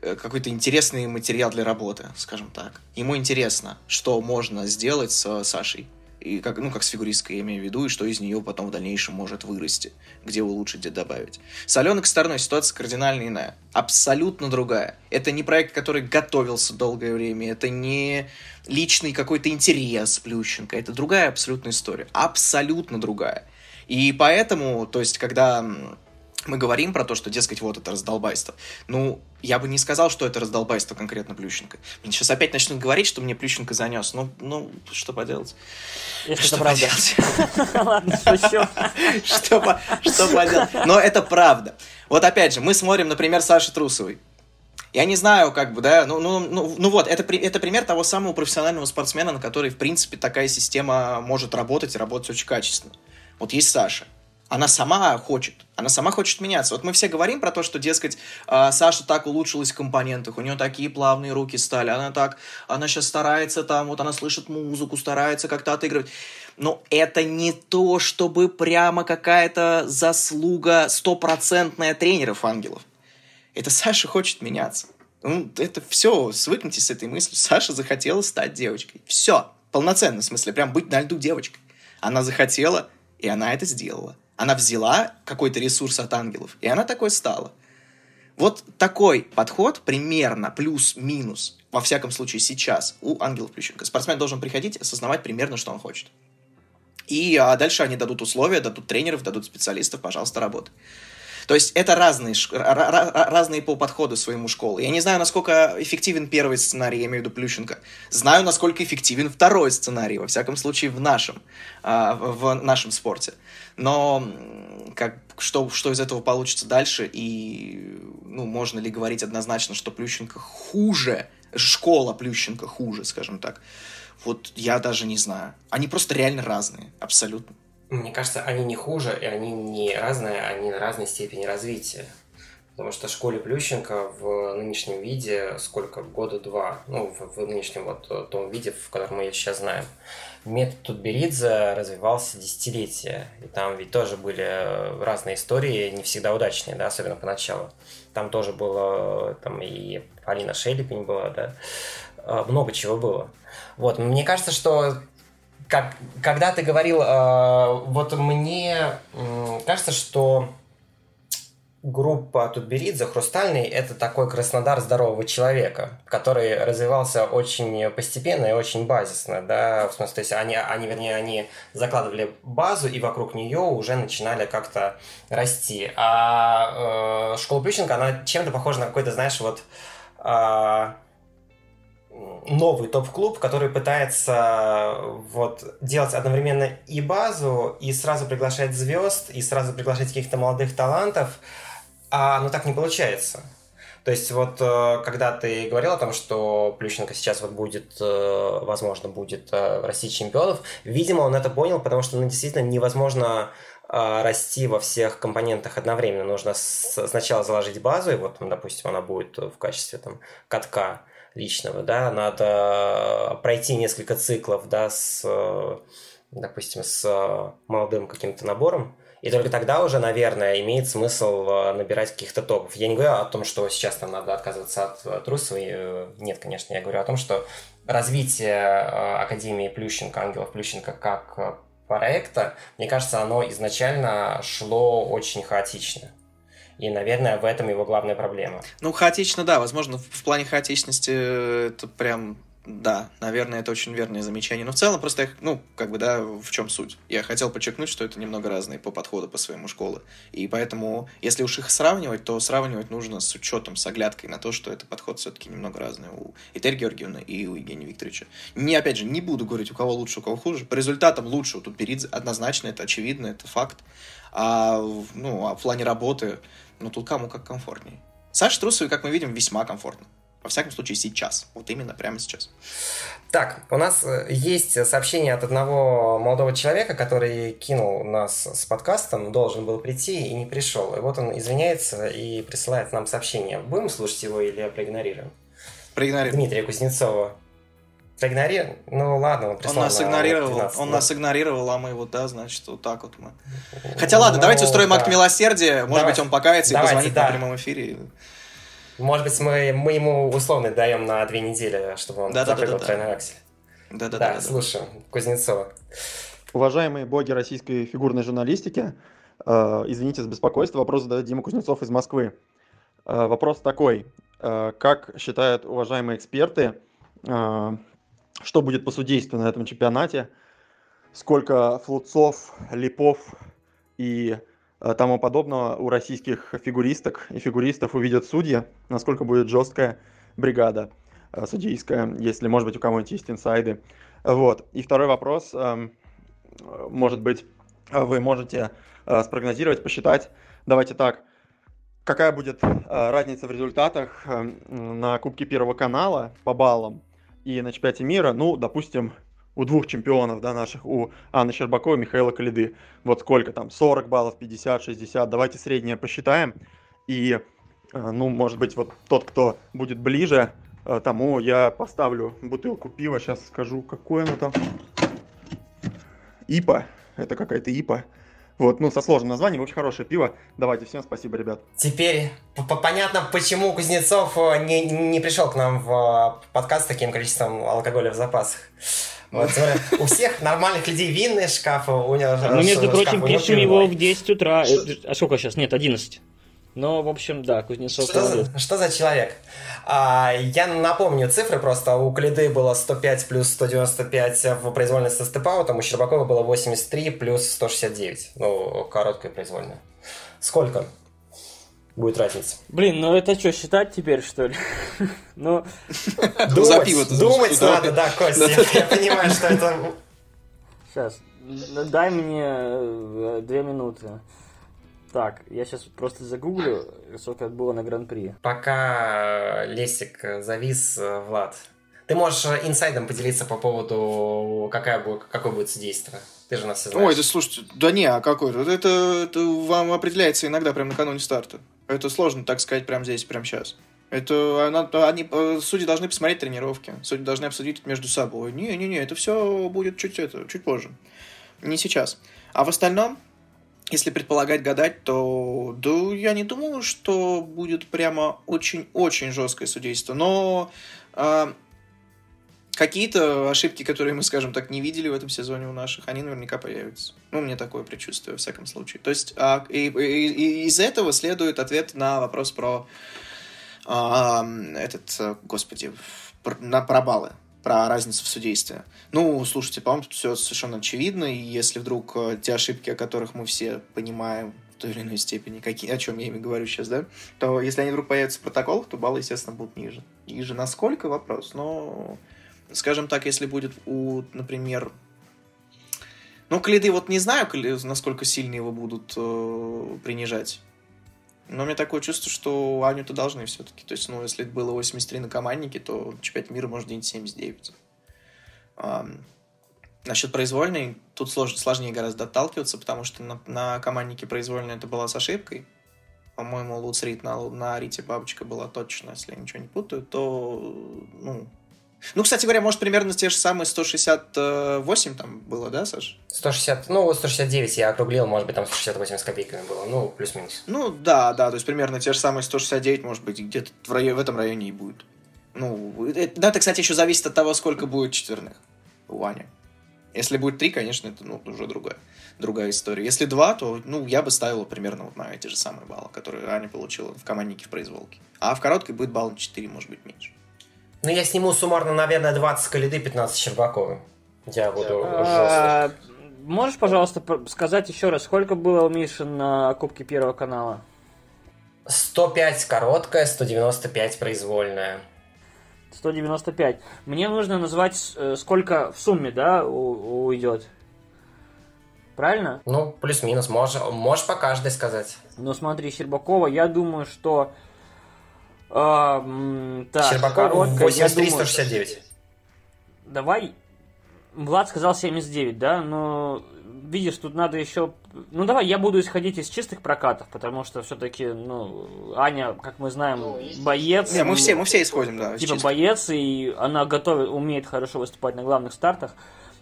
какой-то интересный материал для работы, скажем так. Ему интересно, что можно сделать с Сашей. И как, ну, как с фигуристкой, я имею в виду, и что из нее потом в дальнейшем может вырасти, где улучшить, где добавить. С Аленой Косторной ситуация кардинально иная, абсолютно другая. Это не проект, который готовился долгое время, это не личный какой-то интерес Плющенко, это другая абсолютная история, абсолютно другая. И поэтому, то есть, когда мы говорим про то, что, дескать, вот это раздолбайство, ну, я бы не сказал, что это раздолбайство конкретно Плющенко. Мне сейчас опять начнут говорить, что мне Плющенко занес. Ну, ну что поделать? Если что это правда. поделать? Ладно, шучу. Что, по- что поделать? Но это правда. Вот опять же, мы смотрим, например, Саши Трусовой. Я не знаю, как бы, да, ну, ну, ну, ну вот, это, это пример того самого профессионального спортсмена, на который, в принципе, такая система может работать и работать очень качественно. Вот есть Саша. Она сама хочет, она сама хочет меняться. Вот мы все говорим про то, что, дескать, а, Саша так улучшилась в компонентах, у нее такие плавные руки стали, она так, она сейчас старается там, вот она слышит музыку, старается как-то отыгрывать. Но это не то, чтобы прямо какая-то заслуга стопроцентная тренеров ангелов. Это Саша хочет меняться. Ну, это все, свыкнитесь с этой мыслью. Саша захотела стать девочкой. Все, полноценно, в смысле, прям быть на льду девочкой. Она захотела, и она это сделала. Она взяла какой-то ресурс от ангелов, и она такой стала. Вот такой подход примерно плюс-минус, во всяком случае сейчас, у ангелов Плющенко. Спортсмен должен приходить, осознавать примерно, что он хочет. И а дальше они дадут условия, дадут тренеров, дадут специалистов, пожалуйста, работай. То есть это разные, разные по подходу своему школы. Я не знаю, насколько эффективен первый сценарий, я имею в виду Плющенко. Знаю, насколько эффективен второй сценарий, во всяком случае, в нашем, а, в нашем спорте. Но как, что, что из этого получится дальше, и ну, можно ли говорить однозначно, что Плющенко хуже, школа Плющенко хуже, скажем так, вот я даже не знаю. Они просто реально разные, абсолютно. Мне кажется, они не хуже, и они не разные, они на разной степени развития. Потому что школе Плющенко в нынешнем виде сколько? Года два. Ну, в, в нынешнем вот э, том виде, в котором мы ее сейчас знаем. Метод Тутберидзе развивался десятилетия. И там ведь тоже были э, разные истории, не всегда удачные, да, особенно поначалу. Там тоже было, там и Полина Шелепень была, да. Э, Много чего было. Вот, мне кажется, что как, когда ты говорил, э, вот мне м, кажется, что группа Тутберидзе «Хрустальный» — это такой Краснодар здорового человека, который развивался очень постепенно и очень базисно, да, в смысле, то есть они, они, вернее, они закладывали базу, и вокруг нее уже начинали как-то расти. А э, школа Плющенко, она чем-то похожа на какой-то, знаешь, вот а, новый топ-клуб, который пытается вот делать одновременно и базу, и сразу приглашать звезд, и сразу приглашать каких-то молодых талантов, а ну так не получается. То есть вот э, когда ты говорил о том, что Плющенко сейчас вот будет, э, возможно, будет э, расти чемпионов, видимо, он это понял, потому что ну, действительно невозможно расти во всех компонентах одновременно. Нужно сначала заложить базу, и вот, допустим, она будет в качестве там катка личного, да, надо пройти несколько циклов, да, с, э, допустим, с э, молодым каким-то набором, и только тогда уже, наверное, имеет смысл э, набирать каких-то топов. Я не говорю о том, что сейчас там надо отказываться от э, Трусовой. э, Нет, конечно, я говорю о том, что развитие э, Академии Плющенко, Ангелов Плющенко как э, проекта, мне кажется, оно изначально шло очень хаотично. И, наверное, в этом его главная проблема. Ну, хаотично, да. Возможно, в, плане хаотичности э, это прям, да, наверное, это очень верное замечание. Но в целом просто, я, ну, как бы, да, в чем суть? Я хотел подчеркнуть, что это немного разные по подходу по своему школы. И поэтому, если уж их сравнивать, то сравнивать нужно с учетом, с оглядкой на то, что это подход все-таки немного разный у Этери Георгиевны и у Евгения Викторовича. Не, опять же, не буду говорить, у кого лучше, у кого хуже. По результатам лучше у Тутберидзе однозначно, это очевидно, это факт. А, ну, а в плане работы, ну, тут кому как комфортнее. Саше Трусовой, как мы видим, весьма комфортно. Во всяком случае, сейчас. Вот именно прямо сейчас. Так, у нас э, есть сообщение от одного молодого человека, который кинул нас с подкастом, должен был прийти и не пришел. И вот он извиняется и присылает нам сообщение. Будем слушать его или проигнорируем? Проигнорируем. Дмитрия Кузнецова. Проигнорируем? Ну ладно, он Он прислал нас на игнорировал, 12, он да. нас игнорировал, а мы вот, да, значит, вот так вот мы. Хотя ладно, давайте устроим Ну, акт да. милосердия, может Давай. быть, он покается и Давайте, позвонит да. на прямом эфире. Может быть, мы, мы ему условно даем на две недели, чтобы он Да-да-да-да-да. запрыгал в тройной аксель. Да, Да-да-да. слушаем. Кузнецова. Уважаемые боги российской фигурной журналистики, э, извините за беспокойство, вопрос задает Дима Кузнецов из Москвы. Э, вопрос такой, э, как считают уважаемые эксперты, э, что будет по судейству на этом чемпионате, сколько флуцов, липов и э, тому подобного у российских фигуристок и фигуристов увидят судьи, насколько будет жесткая бригада э, судейская, если, может быть, у кого-нибудь есть инсайды. Вот. И второй вопрос, эм, может быть, вы можете спрогнозировать, посчитать, давайте так, какая будет разница в результатах эм, на Кубке Первого канала по баллам и на чемпионате мира, ну, допустим, у двух чемпионов, да, наших, у Анны Щербаковой и Михаила Калиды. Вот сколько там, 40 баллов, 50, 60, давайте среднее посчитаем. И, э, ну, может быть, вот тот, кто будет ближе, э, тому я поставлю бутылку пива, сейчас скажу, какое оно там. ИПА, это какая-то ИПА. Вот, ну, со сложным названием, очень хорошее пиво. Давайте, всем спасибо, ребят. Теперь понятно, почему Кузнецов э, не, не пришел к нам в подкаст с таким количеством алкоголя в запасах. Вот, у всех нормальных людей винные шкафы, у него Ну, между прочим, пишем его в 10 утра. Э, а сколько сейчас? Нет, 11. Но, в общем, да, Кузнецов что за, что за человек? А, я напомню цифры просто. У Калиды было 105 плюс 195 в произвольной со степаутом, у Щербакова было 83 плюс 169. Ну, короткая произвольная. Сколько? будет разница. Блин, ну это что, считать теперь, что ли? Ну, думать, думать надо, да, Костя, я понимаю, что это... Сейчас, дай мне э, две минуты. Так, я сейчас просто загуглю, сколько было на Гран-при. Пока Лесик завис, э, Влад, ты можешь инсайдом поделиться по поводу, какая будет, какое будет судейство. Ты же нас все знаешь. Ой, да слушайте, да не, а какой? Это, это вам определяется иногда прямо накануне старта. Это сложно так сказать прямо здесь, прямо сейчас. Это они, э, судьи должны посмотреть тренировки, судьи должны обсудить между собой. Не-не-не, это все будет чуть, это, чуть позже. Не сейчас. А в остальном, если предполагать, гадать, то да, я не думаю, что будет прямо очень-очень жесткое судейство. Но э, какие-то ошибки, которые мы, скажем так, не видели в этом сезоне у наших, они наверняка появятся. Ну, мне такое предчувствие, во всяком случае. То есть а, и, и, и из этого следует ответ на вопрос про а, этот, господи, про, на, про баллы про разницу в судействе. Ну, слушайте, по-моему, тут все совершенно очевидно, и если вдруг э, те ошибки, о которых мы все понимаем в той или иной степени, какие, о чем я ими говорю сейчас, да, то если они вдруг появятся в протоколах, то баллы, естественно, будут ниже. Ниже насколько вопрос, но скажем так, если будет у, например, ну, Калиды вот не знаю, насколько сильно его будут э, принижать. Но у меня такое чувство, что Аню-то должны все-таки. То есть, ну, если было 83 на команднике, то чемпионат мира может где-нибудь 79. А, насчет произвольной, тут слож, сложнее гораздо отталкиваться, потому что на, на команднике произвольная это была с ошибкой. По-моему, Луцрит на, на Рите бабочка была точно, если я ничего не путаю, то, ну, ну, кстати говоря, может, примерно те же самые 168 там было, да, Саш? 160, ну, 169 я округлил, может быть, там 168 с копейками было, ну, плюс-минус. Ну, да, да, то есть примерно те же самые 169, может быть, где-то в, районе, в этом районе и будет. Ну, это, это, кстати, еще зависит от того, сколько будет четверных у Ани. Если будет три, конечно, это ну, уже другая, другая история. Если два, то ну, я бы ставил примерно вот на эти же самые баллы, которые Аня получила в команднике в произволке. А в короткой будет балл на 4, может быть, меньше. Ну, я сниму суммарно, наверное, 20 Калиды, 15 Щербаковым. Я буду а, жестко. Можешь, пожалуйста, сказать еще раз, сколько было у Миши на Кубке Первого канала? 105 короткая, 195 произвольная. 195. Мне нужно назвать, э, сколько в сумме, да, уйдет. Правильно? Ну, плюс-минус. Можешь, можешь по каждой сказать. Ну, смотри, Щербакова, я думаю, что а, так, Щербаков 8369. Давай. Влад сказал 79, да? Но видишь, тут надо еще... Ну, давай, я буду исходить из чистых прокатов, потому что все-таки, ну, Аня, как мы знаем, ну, боец. Не, мы все, мы все исходим, да. Типа боец, и она готовит, умеет хорошо выступать на главных стартах.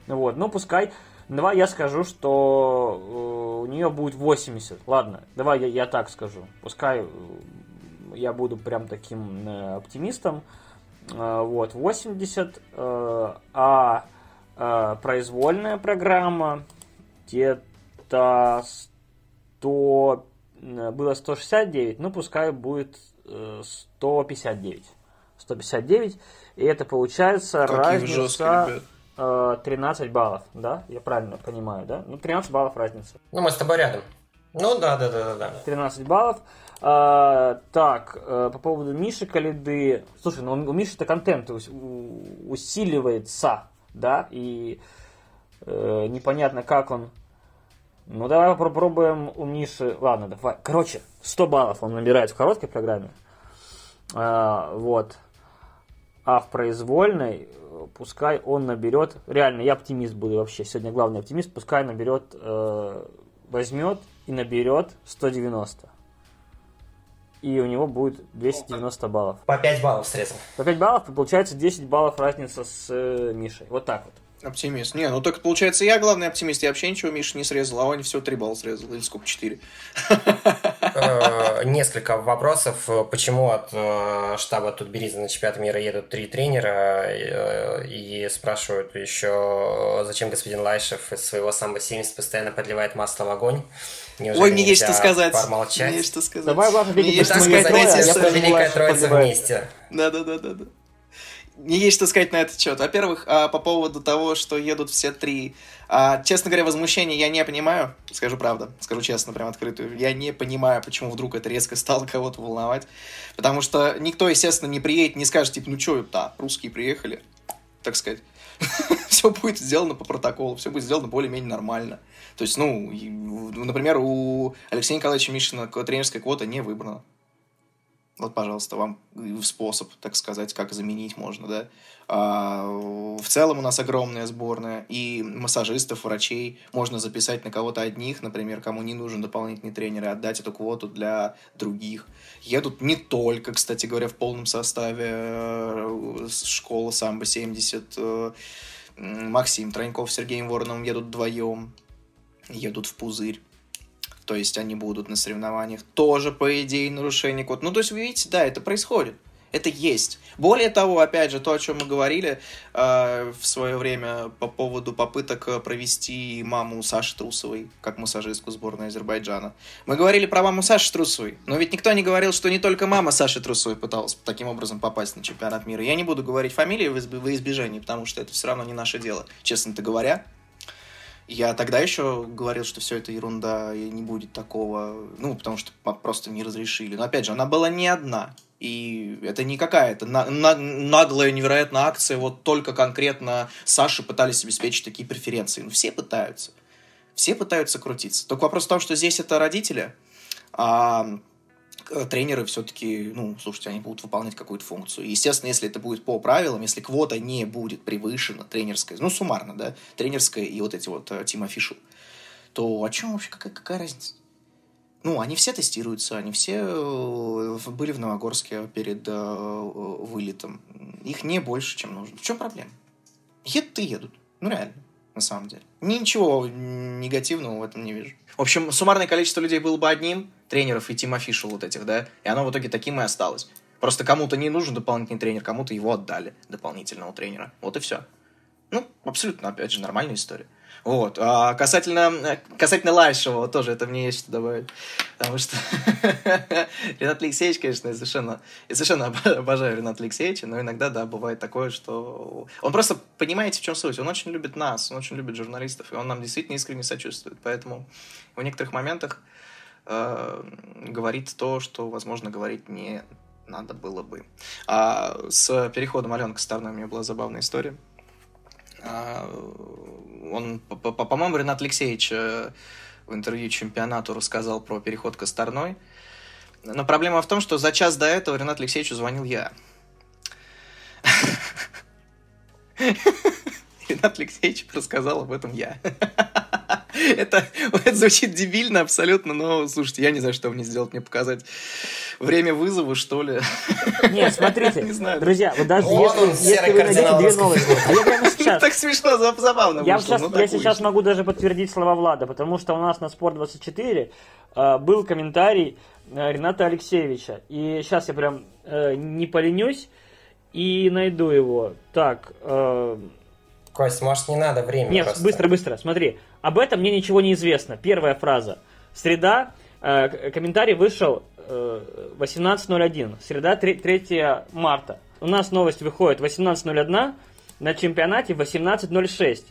Вот, ну, пускай... Давай я скажу, что э, у нее будет 80. Ладно, давай я, я так скажу. Пускай я буду прям таким э, оптимистом. Э, вот, 80, э, а произвольная программа где-то 100, было 169, ну пускай будет 159. 159, и это получается Какие разница жесткие, 13 баллов, да? Я правильно понимаю, да? Ну, 13 баллов разница. Ну, мы с тобой рядом. Ну да, да, да, да. да. 13 баллов. А, так, э, по поводу Миши Калиды. Слушай, ну у Миши-то контент усиливается, да, и э, непонятно, как он... Ну, давай попробуем у Миши... Ладно, давай. Короче, 100 баллов он набирает в короткой программе. А, вот. А в произвольной пускай он наберет... Реально, я оптимист буду вообще. Сегодня главный оптимист. Пускай наберет... Э, возьмет и наберет 190 и у него будет 290 баллов. По 5 баллов срезал. По 5 баллов, получается 10 баллов разница с э, Мишей. Вот так вот. Оптимист. Не, ну так получается я главный оптимист. Я вообще ничего Миша не срезал, а он всего 3 балла срезал. Или сколько? 4? Э, несколько вопросов. Почему от э, штаба Тутберидзе на чемпионат мира едут три тренера? Э, и спрашивают еще, зачем господин Лайшев из своего самбо-70 постоянно подливает масло в огонь? Неужели Ой, мне есть что сказать. Мне есть что сказать. Давай, ладно, мне есть что сказать. Трое, Великая Троица вместе. Да-да-да-да. Мне есть что сказать на этот счет. Во-первых, а, по поводу того, что едут все три. А, честно говоря, возмущение я не понимаю. Скажу правду, скажу честно, прям открытую. Я не понимаю, почему вдруг это резко стало кого-то волновать. Потому что никто, естественно, не приедет, не скажет, типа, ну что, да, русские приехали, так сказать. все будет сделано по протоколу, все будет сделано более-менее нормально. То есть, ну, например, у Алексея Николаевича Мишина тренерская квота не выбрана. Вот, пожалуйста, вам способ, так сказать, как заменить можно, да. А, в целом у нас огромная сборная, и массажистов, врачей можно записать на кого-то одних, например, кому не нужен дополнительный тренер, и отдать эту квоту для других. Едут не только, кстати говоря, в полном составе э, школа самбо-70, э, Максим Троньков с Сергеем Вороновым едут вдвоем, едут в пузырь то есть они будут на соревнованиях, тоже, по идее, нарушение код. Ну, то есть, вы видите, да, это происходит. Это есть. Более того, опять же, то, о чем мы говорили э, в свое время по поводу попыток провести маму Саши Трусовой, как массажистку сборной Азербайджана. Мы говорили про маму Саши Трусовой, но ведь никто не говорил, что не только мама Саши Трусовой пыталась таким образом попасть на чемпионат мира. Я не буду говорить фамилии в избежании, потому что это все равно не наше дело, честно-то говоря. Я тогда еще говорил, что все это ерунда, и не будет такого, ну, потому что просто не разрешили. Но опять же, она была не одна. И это не какая-то на, на, наглая, невероятная акция, вот только конкретно Саши пытались обеспечить такие преференции. Ну, все пытаются. Все пытаются крутиться. Только вопрос в том, что здесь это родители, а тренеры все-таки, ну, слушайте, они будут выполнять какую-то функцию. Естественно, если это будет по правилам, если квота не будет превышена, тренерская, ну, суммарно, да, тренерская и вот эти вот Team э, Official, то о чем вообще, какая, какая разница? Ну, они все тестируются, они все э, были в Новогорске перед вылетом. Их не больше, чем нужно. В чем проблема? Едут и едут. Ну, реально, на самом деле. Ничего негативного в этом не вижу. В общем, суммарное количество людей было бы одним, тренеров и Team Official вот этих, да, и оно в итоге таким и осталось. Просто кому-то не нужен дополнительный тренер, кому-то его отдали, дополнительного тренера. Вот и все. Ну, абсолютно, опять же, нормальная история. Вот. А касательно, касательно Лайшева тоже это мне есть что добавить. Потому что Ренат Алексеевич, конечно, я совершенно, я совершенно обожаю Рената Алексеевича, но иногда, да, бывает такое, что... Он просто, понимаете, в чем суть? Он очень любит нас, он очень любит журналистов, и он нам действительно искренне сочувствует. Поэтому в некоторых моментах э, говорит то, что, возможно, говорить не надо было бы. А с переходом Алены к Старной у меня была забавная история. А, он, по-моему, Ренат Алексеевич э, в интервью чемпионату рассказал про переход к Косторной. Но проблема в том, что за час до этого Ренат Алексеевичу звонил я. Ренат Алексеевич рассказал об этом я. это, это звучит дебильно абсолютно, но, слушайте, я не знаю, что мне сделать, мне показать время вызова, что ли. Нет, смотрите, не знаю. друзья, вот даже вот если, он, если вы найдете две новости, а я прямо сейчас... Так смешно, забавно Я, вышло, сейчас, ну, я сейчас могу даже подтвердить слова Влада, потому что у нас на Спорт24 э, был комментарий э, Рената Алексеевича, и сейчас я прям э, не поленюсь и найду его. Так, э, Кость, может, не надо времени Нет, просто. быстро, быстро, смотри. Об этом мне ничего не известно. Первая фраза. Среда, э, комментарий вышел э, 18.01. Среда, 3, 3 марта. У нас новость выходит 18.01, на чемпионате 18.06.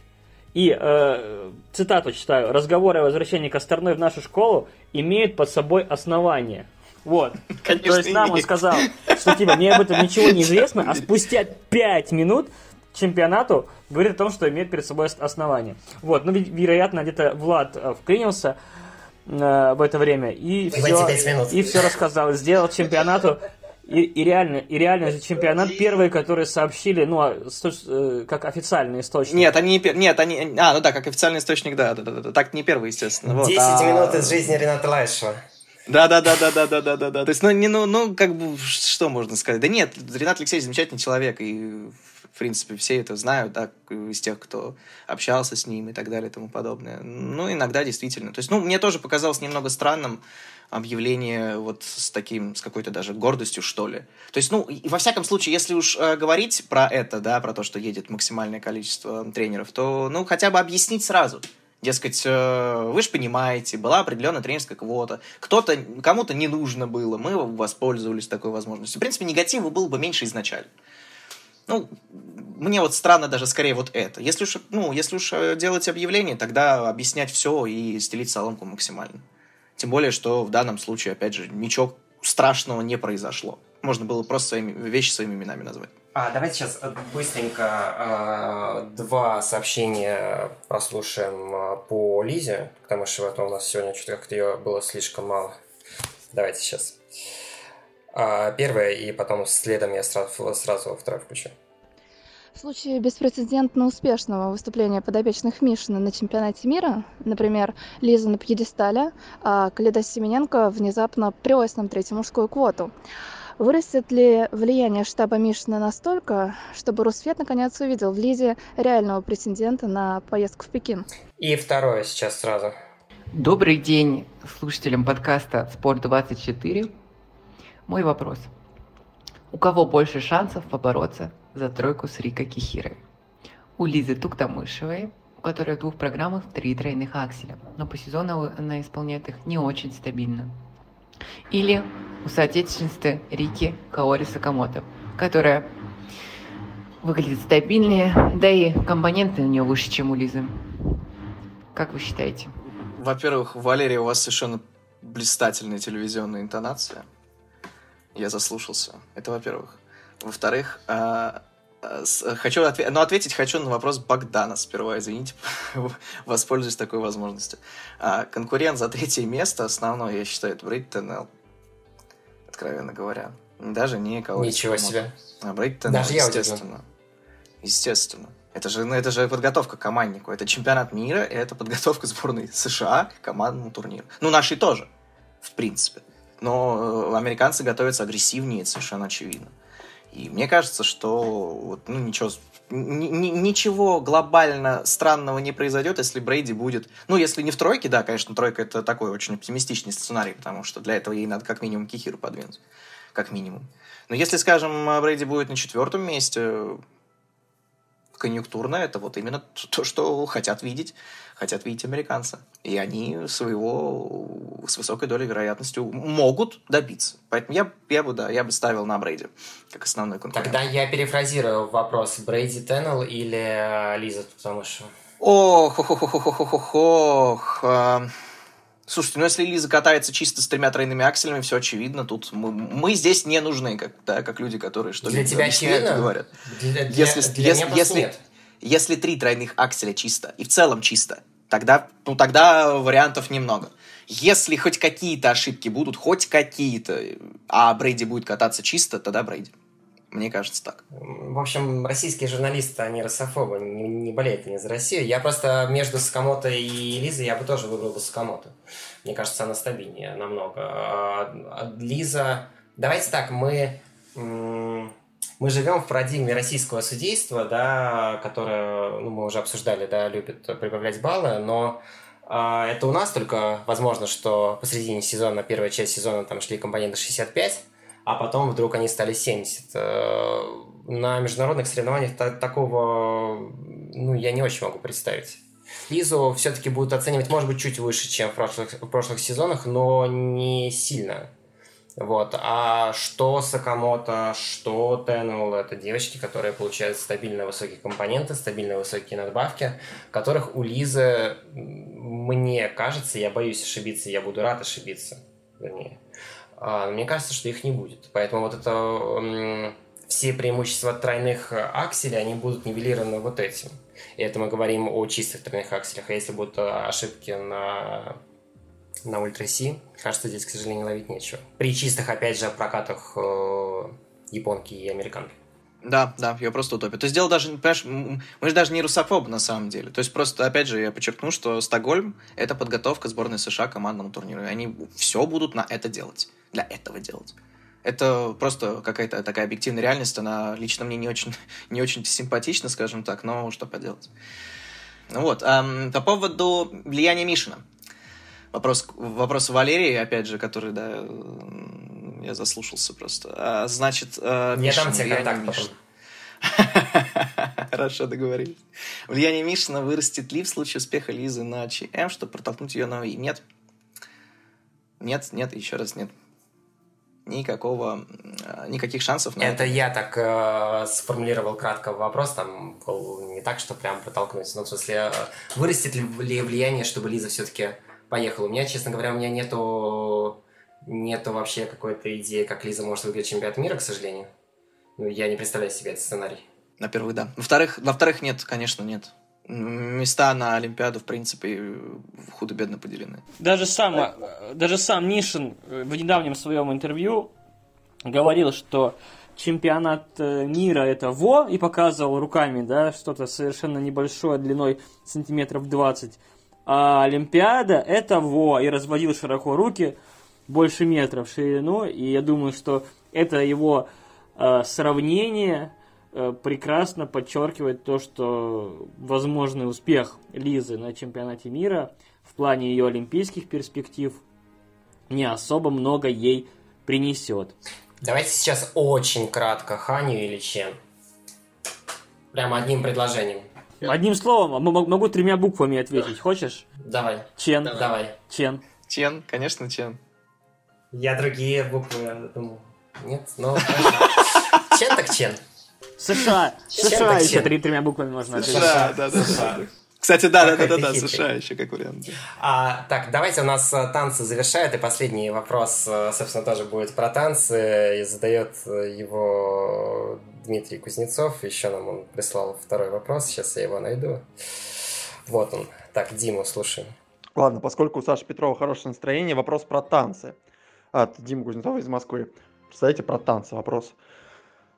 И э, цитату читаю. Разговоры о возвращении Косторной в нашу школу имеют под собой основание. Вот. Конечно, То есть нам он имеет. сказал, что типа мне об этом ничего не известно, а спустя 5 минут чемпионату говорит о том, что имеет перед собой ос- основание. Вот, ну, ведь, вероятно, где-то Влад э, вклинился э, в это время и все, и все рассказал, сделал чемпионату и, и реально, и реально же чемпионат первый, который сообщили, ну, а, э, как официальный источник. Нет, они не пер- Нет, они... А, ну да, как официальный источник, да, да, да, да, да. Так не первый, естественно. Вот, 10 а- минут из жизни Рената Лайшева. Да, да, да, да, да, да, да, да, да. То есть, ну, не, ну, ну, как бы, что можно сказать? Да нет, Ренат Алексеевич замечательный человек, и, в принципе, все это знают, да, из тех, кто общался с ним и так далее и тому подобное. Ну, иногда действительно. То есть, ну, мне тоже показалось немного странным объявление вот с таким, с какой-то даже гордостью, что ли. То есть, ну, и во всяком случае, если уж э, говорить про это, да, про то, что едет максимальное количество тренеров, то, ну, хотя бы объяснить сразу. Дескать, э, вы же понимаете, была определенная тренерская квота, кто-то, кому-то не нужно было, мы воспользовались такой возможностью. В принципе, негатива было бы меньше изначально. Ну, мне вот странно даже скорее вот это. Если уж, ну, если уж э, делать объявление, тогда объяснять все и стелить соломку максимально. Тем более, что в данном случае, опять же, ничего страшного не произошло. Можно было просто своими, вещи своими именами назвать. А, давайте сейчас быстренько э, два сообщения послушаем э, по Лизе, потому что вот у нас сегодня что-то как-то ее было слишком мало. Давайте сейчас. А, первое, и потом следом я сразу, сразу во второе включу. В случае беспрецедентно успешного выступления подопечных Мишина на чемпионате мира, например, Лиза на пьедестале, а Каледа Семененко внезапно привелась нам третью мужскую квоту, вырастет ли влияние штаба Мишина настолько, чтобы Русфет наконец увидел в Лизе реального претендента на поездку в Пекин? И второе сейчас сразу. Добрый день слушателям подкаста «Спорт24». Мой вопрос. У кого больше шансов побороться за тройку с Рика Кихирой? У Лизы Туктамышевой, у которой в двух программах три тройных акселя, но по сезону она исполняет их не очень стабильно. Или у соотечественницы Рики Каори Сакамото, которая выглядит стабильнее, да и компоненты у нее выше, чем у Лизы. Как вы считаете? Во-первых, Валерия, у вас совершенно блистательная телевизионная интонация. Я заслушался. Это во-первых. Во-вторых, а, с- хочу отве- но ответить хочу на вопрос Богдана сперва, извините, воспользуюсь такой возможностью. А, конкурент за третье место основной, я считаю, это Брейд Теннел. Откровенно говоря. Даже не кого Ничего себе. А удивлен. естественно. Естественно. Это же, ну, это же подготовка к команднику. Это чемпионат мира, и это подготовка сборной США к командному турниру. Ну, нашей тоже, в принципе. Но э, американцы готовятся агрессивнее, это совершенно очевидно. И мне кажется, что вот, ну, ничего, ничего глобально странного не произойдет, если Брейди будет... Ну, если не в тройке, да, конечно, тройка это такой очень оптимистичный сценарий, потому что для этого ей надо как минимум Кихиру подвинуть. Как минимум. Но если, скажем, Брейди будет на четвертом месте, конъюнктурно, это вот именно то, что хотят видеть, хотят видеть американцы. И они своего с высокой долей вероятностью могут добиться. Поэтому я, я бы, да, я бы ставил на Брейди как основной конкурент. Тогда я перефразирую вопрос. Брейди Теннел или э, Лиза Туктамышева? Ох, ох, ох, ох, ох, ох, ох, ох. А, Слушайте, ну если Лиза катается чисто с тремя тройными акселями, все очевидно. Тут мы, мы здесь не нужны, как, да, как люди, которые что-то Для тебя очевидно? говорят. Для, для- Если, для если, если, нет. Если три тройных акселя чисто, и в целом чисто, тогда, ну, тогда вариантов немного. Если хоть какие-то ошибки будут, хоть какие-то, а Брейди будет кататься чисто, тогда Брейди. Мне кажется так. В общем, российские журналисты, они русофобы, не, не болеют они за Россию. Я просто между Сакамото и Лизой я бы тоже выбрал бы Сакамото. Мне кажется, она стабильнее намного. А, а Лиза... Давайте так, мы... Мы живем в парадигме российского судейства, да, которое, ну, мы уже обсуждали, да, любит прибавлять баллы, но а, это у нас только возможно, что посредине сезона, первая часть сезона, там шли компоненты 65, а потом вдруг они стали 70. Э, На международных соревнованиях та- такого, ну, я не очень могу представить. Лизу все-таки будут оценивать, может быть, чуть выше, чем в прошлых, в прошлых сезонах, но не сильно. Вот. А что Сакамото, что Теннел, это девочки, которые получают стабильно высокие компоненты, стабильно высокие надбавки, которых у Лизы, мне кажется, я боюсь ошибиться, я буду рад ошибиться, вернее. А, мне кажется, что их не будет. Поэтому вот это все преимущества тройных акселей, они будут нивелированы вот этим. И это мы говорим о чистых тройных акселях. А если будут ошибки на на Ультра Си. Кажется, здесь, к сожалению, ловить нечего. При чистых, опять же, прокатах э, японки и американки. Да, да, я просто утопия. То есть дело даже, понимаешь, мы же даже не русофобы на самом деле. То есть просто, опять же, я подчеркну, что Стокгольм — это подготовка сборной США к командному турниру. И они все будут на это делать. Для этого делать. Это просто какая-то такая объективная реальность. Она лично мне не очень, не очень симпатична, скажем так, но что поделать. Ну вот, эм, по поводу влияния Мишина. Вопрос, вопрос Валерии, опять же, который, да, я заслушался просто. А, значит, э, Я дам тебе контакт потом. Хорошо, договорились. Влияние Мишина вырастет ли в случае успеха Лизы на ЧМ, чтобы протолкнуть ее на ОИ? Нет. Нет, нет, еще раз нет. Никакого, э, никаких шансов на это. Это я так э, сформулировал кратко вопрос, там был не так, что прям протолкнуть. Но в смысле, э, вырастет ли влияние, чтобы Лиза все-таки поехал. У меня, честно говоря, у меня нету, нету вообще какой-то идеи, как Лиза может выиграть чемпионат мира, к сожалению. Ну, я не представляю себе этот сценарий. На первых, да. Во-вторых, во-вторых, нет, конечно, нет. Места на Олимпиаду, в принципе, худо-бедно поделены. Даже сам, даже сам Нишин в недавнем своем интервью говорил, что чемпионат э, мира это ВО, и показывал руками, да, что-то совершенно небольшое, длиной сантиметров 20 а Олимпиада это во, и разводил широко руки, больше метра в ширину, и я думаю, что это его э, сравнение э, прекрасно подчеркивает то, что возможный успех Лизы на чемпионате мира в плане ее олимпийских перспектив не особо много ей принесет. Давайте сейчас очень кратко Ханю или Чен. Прямо одним предложением. Одним словом, могу тремя буквами ответить. Хочешь? Давай. Чен. Давай. Чен. Чен, конечно, Чен. Я другие буквы думал. Нет? Ну, Чен так Чен. США. США еще тремя буквами можно ответить. Да, да, да. Кстати, да, да, да, да, США еще как вариант. А, так, давайте у нас э, танцы завершают, и последний вопрос, э, собственно, тоже будет про танцы, и задает э, его Дмитрий Кузнецов. Еще нам он прислал второй вопрос, сейчас я его найду. Вот он. Так, Диму, слушаем. Ладно, поскольку у Саши Петрова хорошее настроение, вопрос про танцы от Димы Кузнецова из Москвы. Представляете, про танцы вопрос.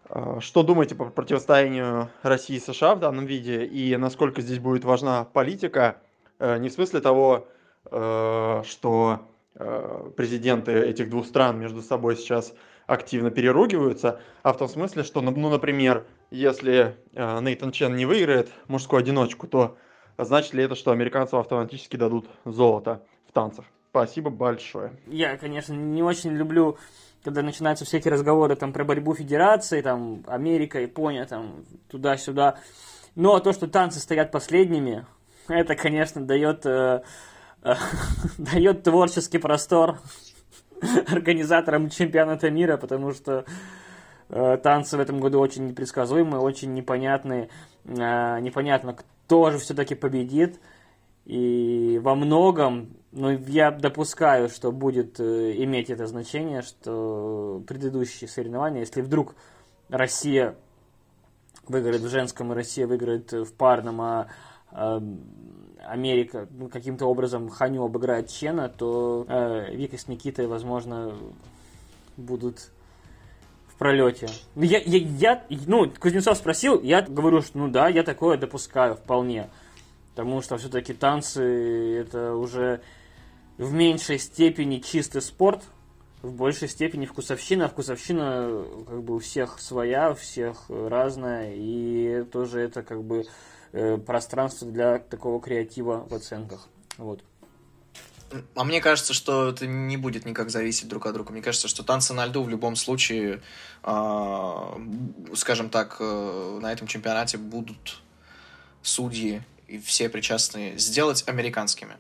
А, что думаете по противостоянию России и США в данном виде? И насколько здесь будет важна политика? Э, не в смысле того, э, что э, президенты этих двух стран между собой сейчас активно переругиваются, а в том смысле, что, ну, ну например, если Нейтан Чен не выиграет мужскую одиночку, то значит ли это, что американцам автоматически дадут золото в танцах? Спасибо большое. Я, конечно, не очень люблю когда начинаются эти разговоры там про борьбу федерации, там Америка, Япония, там туда-сюда. Но то, что танцы стоят последними, это, конечно, дает, э, э, дает творческий простор организаторам чемпионата мира, потому что э, танцы в этом году очень непредсказуемые, очень непонятные. Э, непонятно, кто же все-таки победит. И во многом но я допускаю, что будет э, иметь это значение, что предыдущие соревнования, если вдруг Россия выиграет в женском и Россия выиграет в парном, а, а Америка ну, каким-то образом Ханю обыграет Чена, то э, Вика с Никитой, возможно, будут в пролете. Ну, я, я, я, ну, Кузнецов спросил, я говорю, что ну да, я такое допускаю вполне. Потому что все-таки танцы это уже в меньшей степени чистый спорт, в большей степени вкусовщина. Вкусовщина как бы у всех своя, у всех разная, и тоже это как бы э, пространство для такого креатива в оценках. Вот. А мне кажется, что это не будет никак зависеть друг от друга. Мне кажется, что танцы на льду в любом случае, э, скажем так, э, на этом чемпионате будут судьи и все причастные сделать американскими.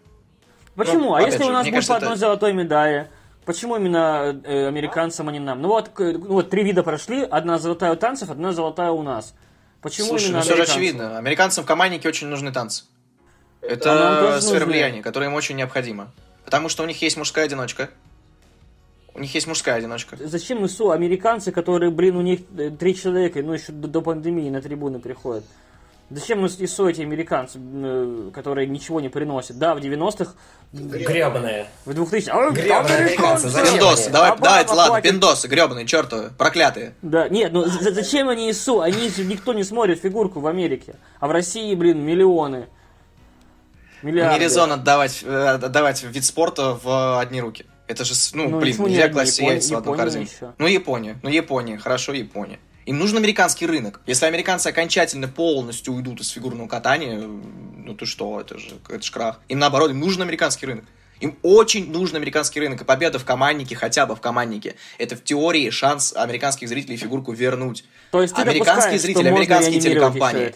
Почему? Ну, а если же, у нас будет по одной это... золотой медали? Почему именно э, американцам, а не нам? Ну вот, ну вот три вида прошли, одна золотая у танцев, одна золотая у нас. Почему Слушай, именно ну все же очевидно. Американцам в команднике очень нужны танцы. А Это тоже сфера нужны. влияния, которая им очень необходима. Потому что у них есть мужская одиночка. У них есть мужская одиночка. Зачем ИСУ американцы, которые, блин, у них э, три человека, ну еще до, до пандемии на трибуны приходят? Зачем ИСУ эти американцы, э, которые ничего не приносят? Да, в 90-х, Гребаные. в 2000 х Гребаные американцы, зачем Пиндосы, давай, Обама давайте, ладно, платит. пиндосы, гребаные, чертовы, проклятые. Да, нет, ну за- зачем они ИСУ? Они же- никто не смотрит фигурку в Америке. А в России, блин, миллионы. Миллиарды. Не резон отдавать, э, отдавать вид спорта в одни руки. Это же, ну, Ну, блин, нельзя одни? класть яйца в одну корзину. еще. Ну, Япония, ну, Япония, хорошо, Япония. Им нужен американский рынок. Если американцы окончательно полностью уйдут из фигурного катания, ну ты что, это же, это же крах. Им наоборот, им нужен американский рынок. Им очень нужен американский рынок. И победа в команднике, хотя бы в команднике, это в теории шанс американских зрителей фигурку вернуть. То есть ты Американские зрители, американские телекомпании.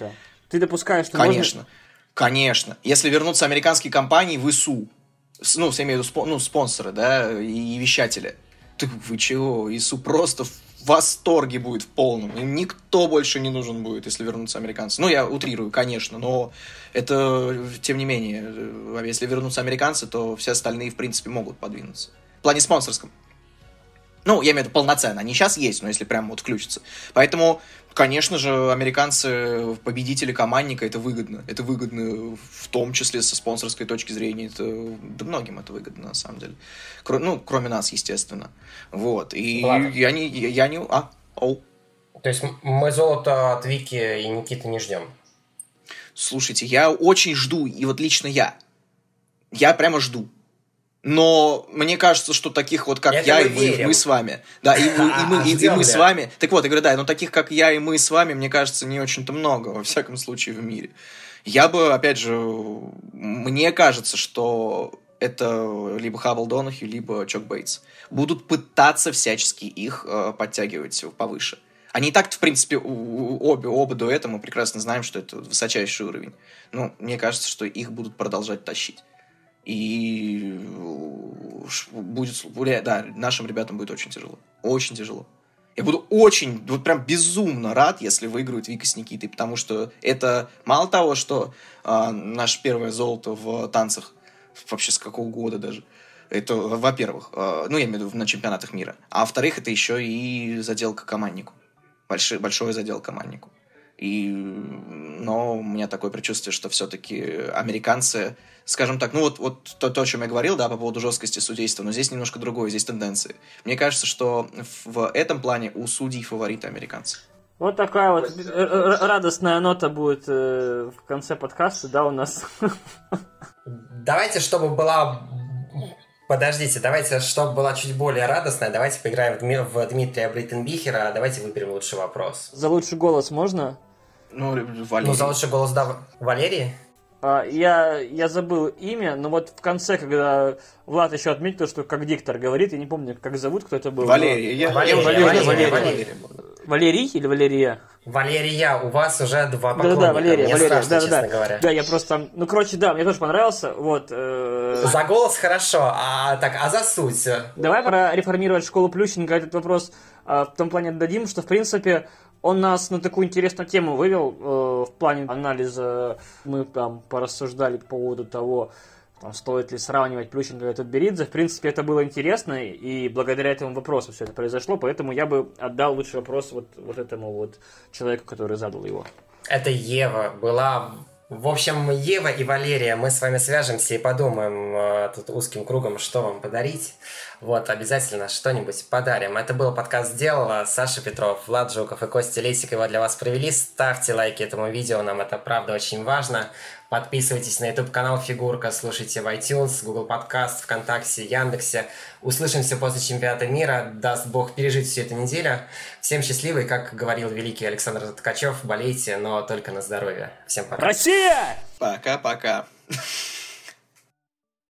Ты допускаешь, что Конечно. можно... Конечно. Если вернутся американские компании в ИСУ, ну, я имею в виду спо- ну, спонсоры, да, и вещатели, так вы чего, ИСУ просто в восторге будет в полном. Им никто больше не нужен будет, если вернутся американцы. Ну, я утрирую, конечно, но это, тем не менее, э, если вернутся американцы, то все остальные, в принципе, могут подвинуться. В плане спонсорском. Ну, я имею в виду полноценно. Они сейчас есть, но если прям вот включится. Поэтому, конечно же, американцы, победители командника, это выгодно. Это выгодно в том числе со спонсорской точки зрения. Это, да многим это выгодно, на самом деле. Кро- ну, кроме нас, естественно. Вот. И Ладно. я не... Я, я не... А? Оу. То есть мы золото от Вики и Никиты не ждем. Слушайте, я очень жду, и вот лично я. Я прямо жду. Но мне кажется, что таких вот, как Это я мы и вы, верим. вы с вами. Да, и, вы- и мы, и- и мы с вами. Так вот, я говорю, да, но таких, как я и мы с вами, мне кажется, не очень-то много, во всяком случае, в мире. Я бы, опять же, мне кажется, что это либо Хаббл Донахью, либо Чок Бейтс. Будут пытаться всячески их э, подтягивать повыше. Они и так, в принципе, обе, оба дуэта, мы прекрасно знаем, что это высочайший уровень. Но мне кажется, что их будут продолжать тащить. И э, будет, да, нашим ребятам будет очень тяжело. Очень тяжело. Я буду очень, вот прям безумно рад, если выиграют Вика с Никитой, потому что это мало того, что а, наше первое золото в танцах, вообще с какого года даже, это, во-первых, а, ну, я имею в виду на чемпионатах мира, а во-вторых, это еще и заделка команднику. Большой, большой задел команднику. И, но у меня такое предчувствие, что все-таки американцы, скажем так, ну вот, вот то, то, о чем я говорил, да, по поводу жесткости судейства, но здесь немножко другое, здесь тенденции. Мне кажется, что в этом плане у судей фавориты американцы. Вот такая вот радостная нота будет э, в конце подкаста, да, у нас. Давайте, чтобы была... Подождите, давайте, чтобы была чуть более радостная, давайте поиграем в, Дми- в Дмитрия Брейтенбихера, давайте выберем лучший вопрос. За лучший голос можно? Ну, Валерий. Ну, за лучший голос, да, Валерий? А, я, я забыл имя, но вот в конце, когда Влад еще отметил, что как диктор говорит, я не помню, как зовут, кто это был. Валерий. Я, Валерий, я- Валерий, Валерий, Валерий. Валерий. Валерий или Валерия? Валерия, у вас уже два поклонника. Да-да-да, Валерия, Мне Валерия, страшно, да-да-да. честно говоря. Да, я просто, ну, короче, да, мне тоже понравился, вот. э, За голос хорошо, а так, а за суть? Давай пора реформировать школу Плющенко. Этот вопрос а, в том плане отдадим, что, в принципе, он нас на такую интересную тему вывел э, в плане анализа. Мы там порассуждали по поводу того, там, стоит ли сравнивать Плющенко и Тутберидзе. В принципе, это было интересно, и благодаря этому вопросу все это произошло, поэтому я бы отдал лучший вопрос вот, вот этому вот человеку, который задал его. Это Ева была... В общем, Ева и Валерия, мы с вами свяжемся и подумаем э, тут узким кругом, что вам подарить. Вот, обязательно что-нибудь подарим. Это был подкаст «Сделала». Саша Петров, Влад Жуков и Костя Лесик его для вас провели. Ставьте лайки этому видео, нам это правда очень важно. Подписывайтесь на YouTube-канал Фигурка, слушайте в iTunes, Google Podcast, ВКонтакте, Яндексе. Услышимся после чемпионата мира. Даст Бог пережить всю эту неделю. Всем счастливо, и, как говорил великий Александр Ткачев, болейте, но только на здоровье. Всем пока. Россия! Пока-пока.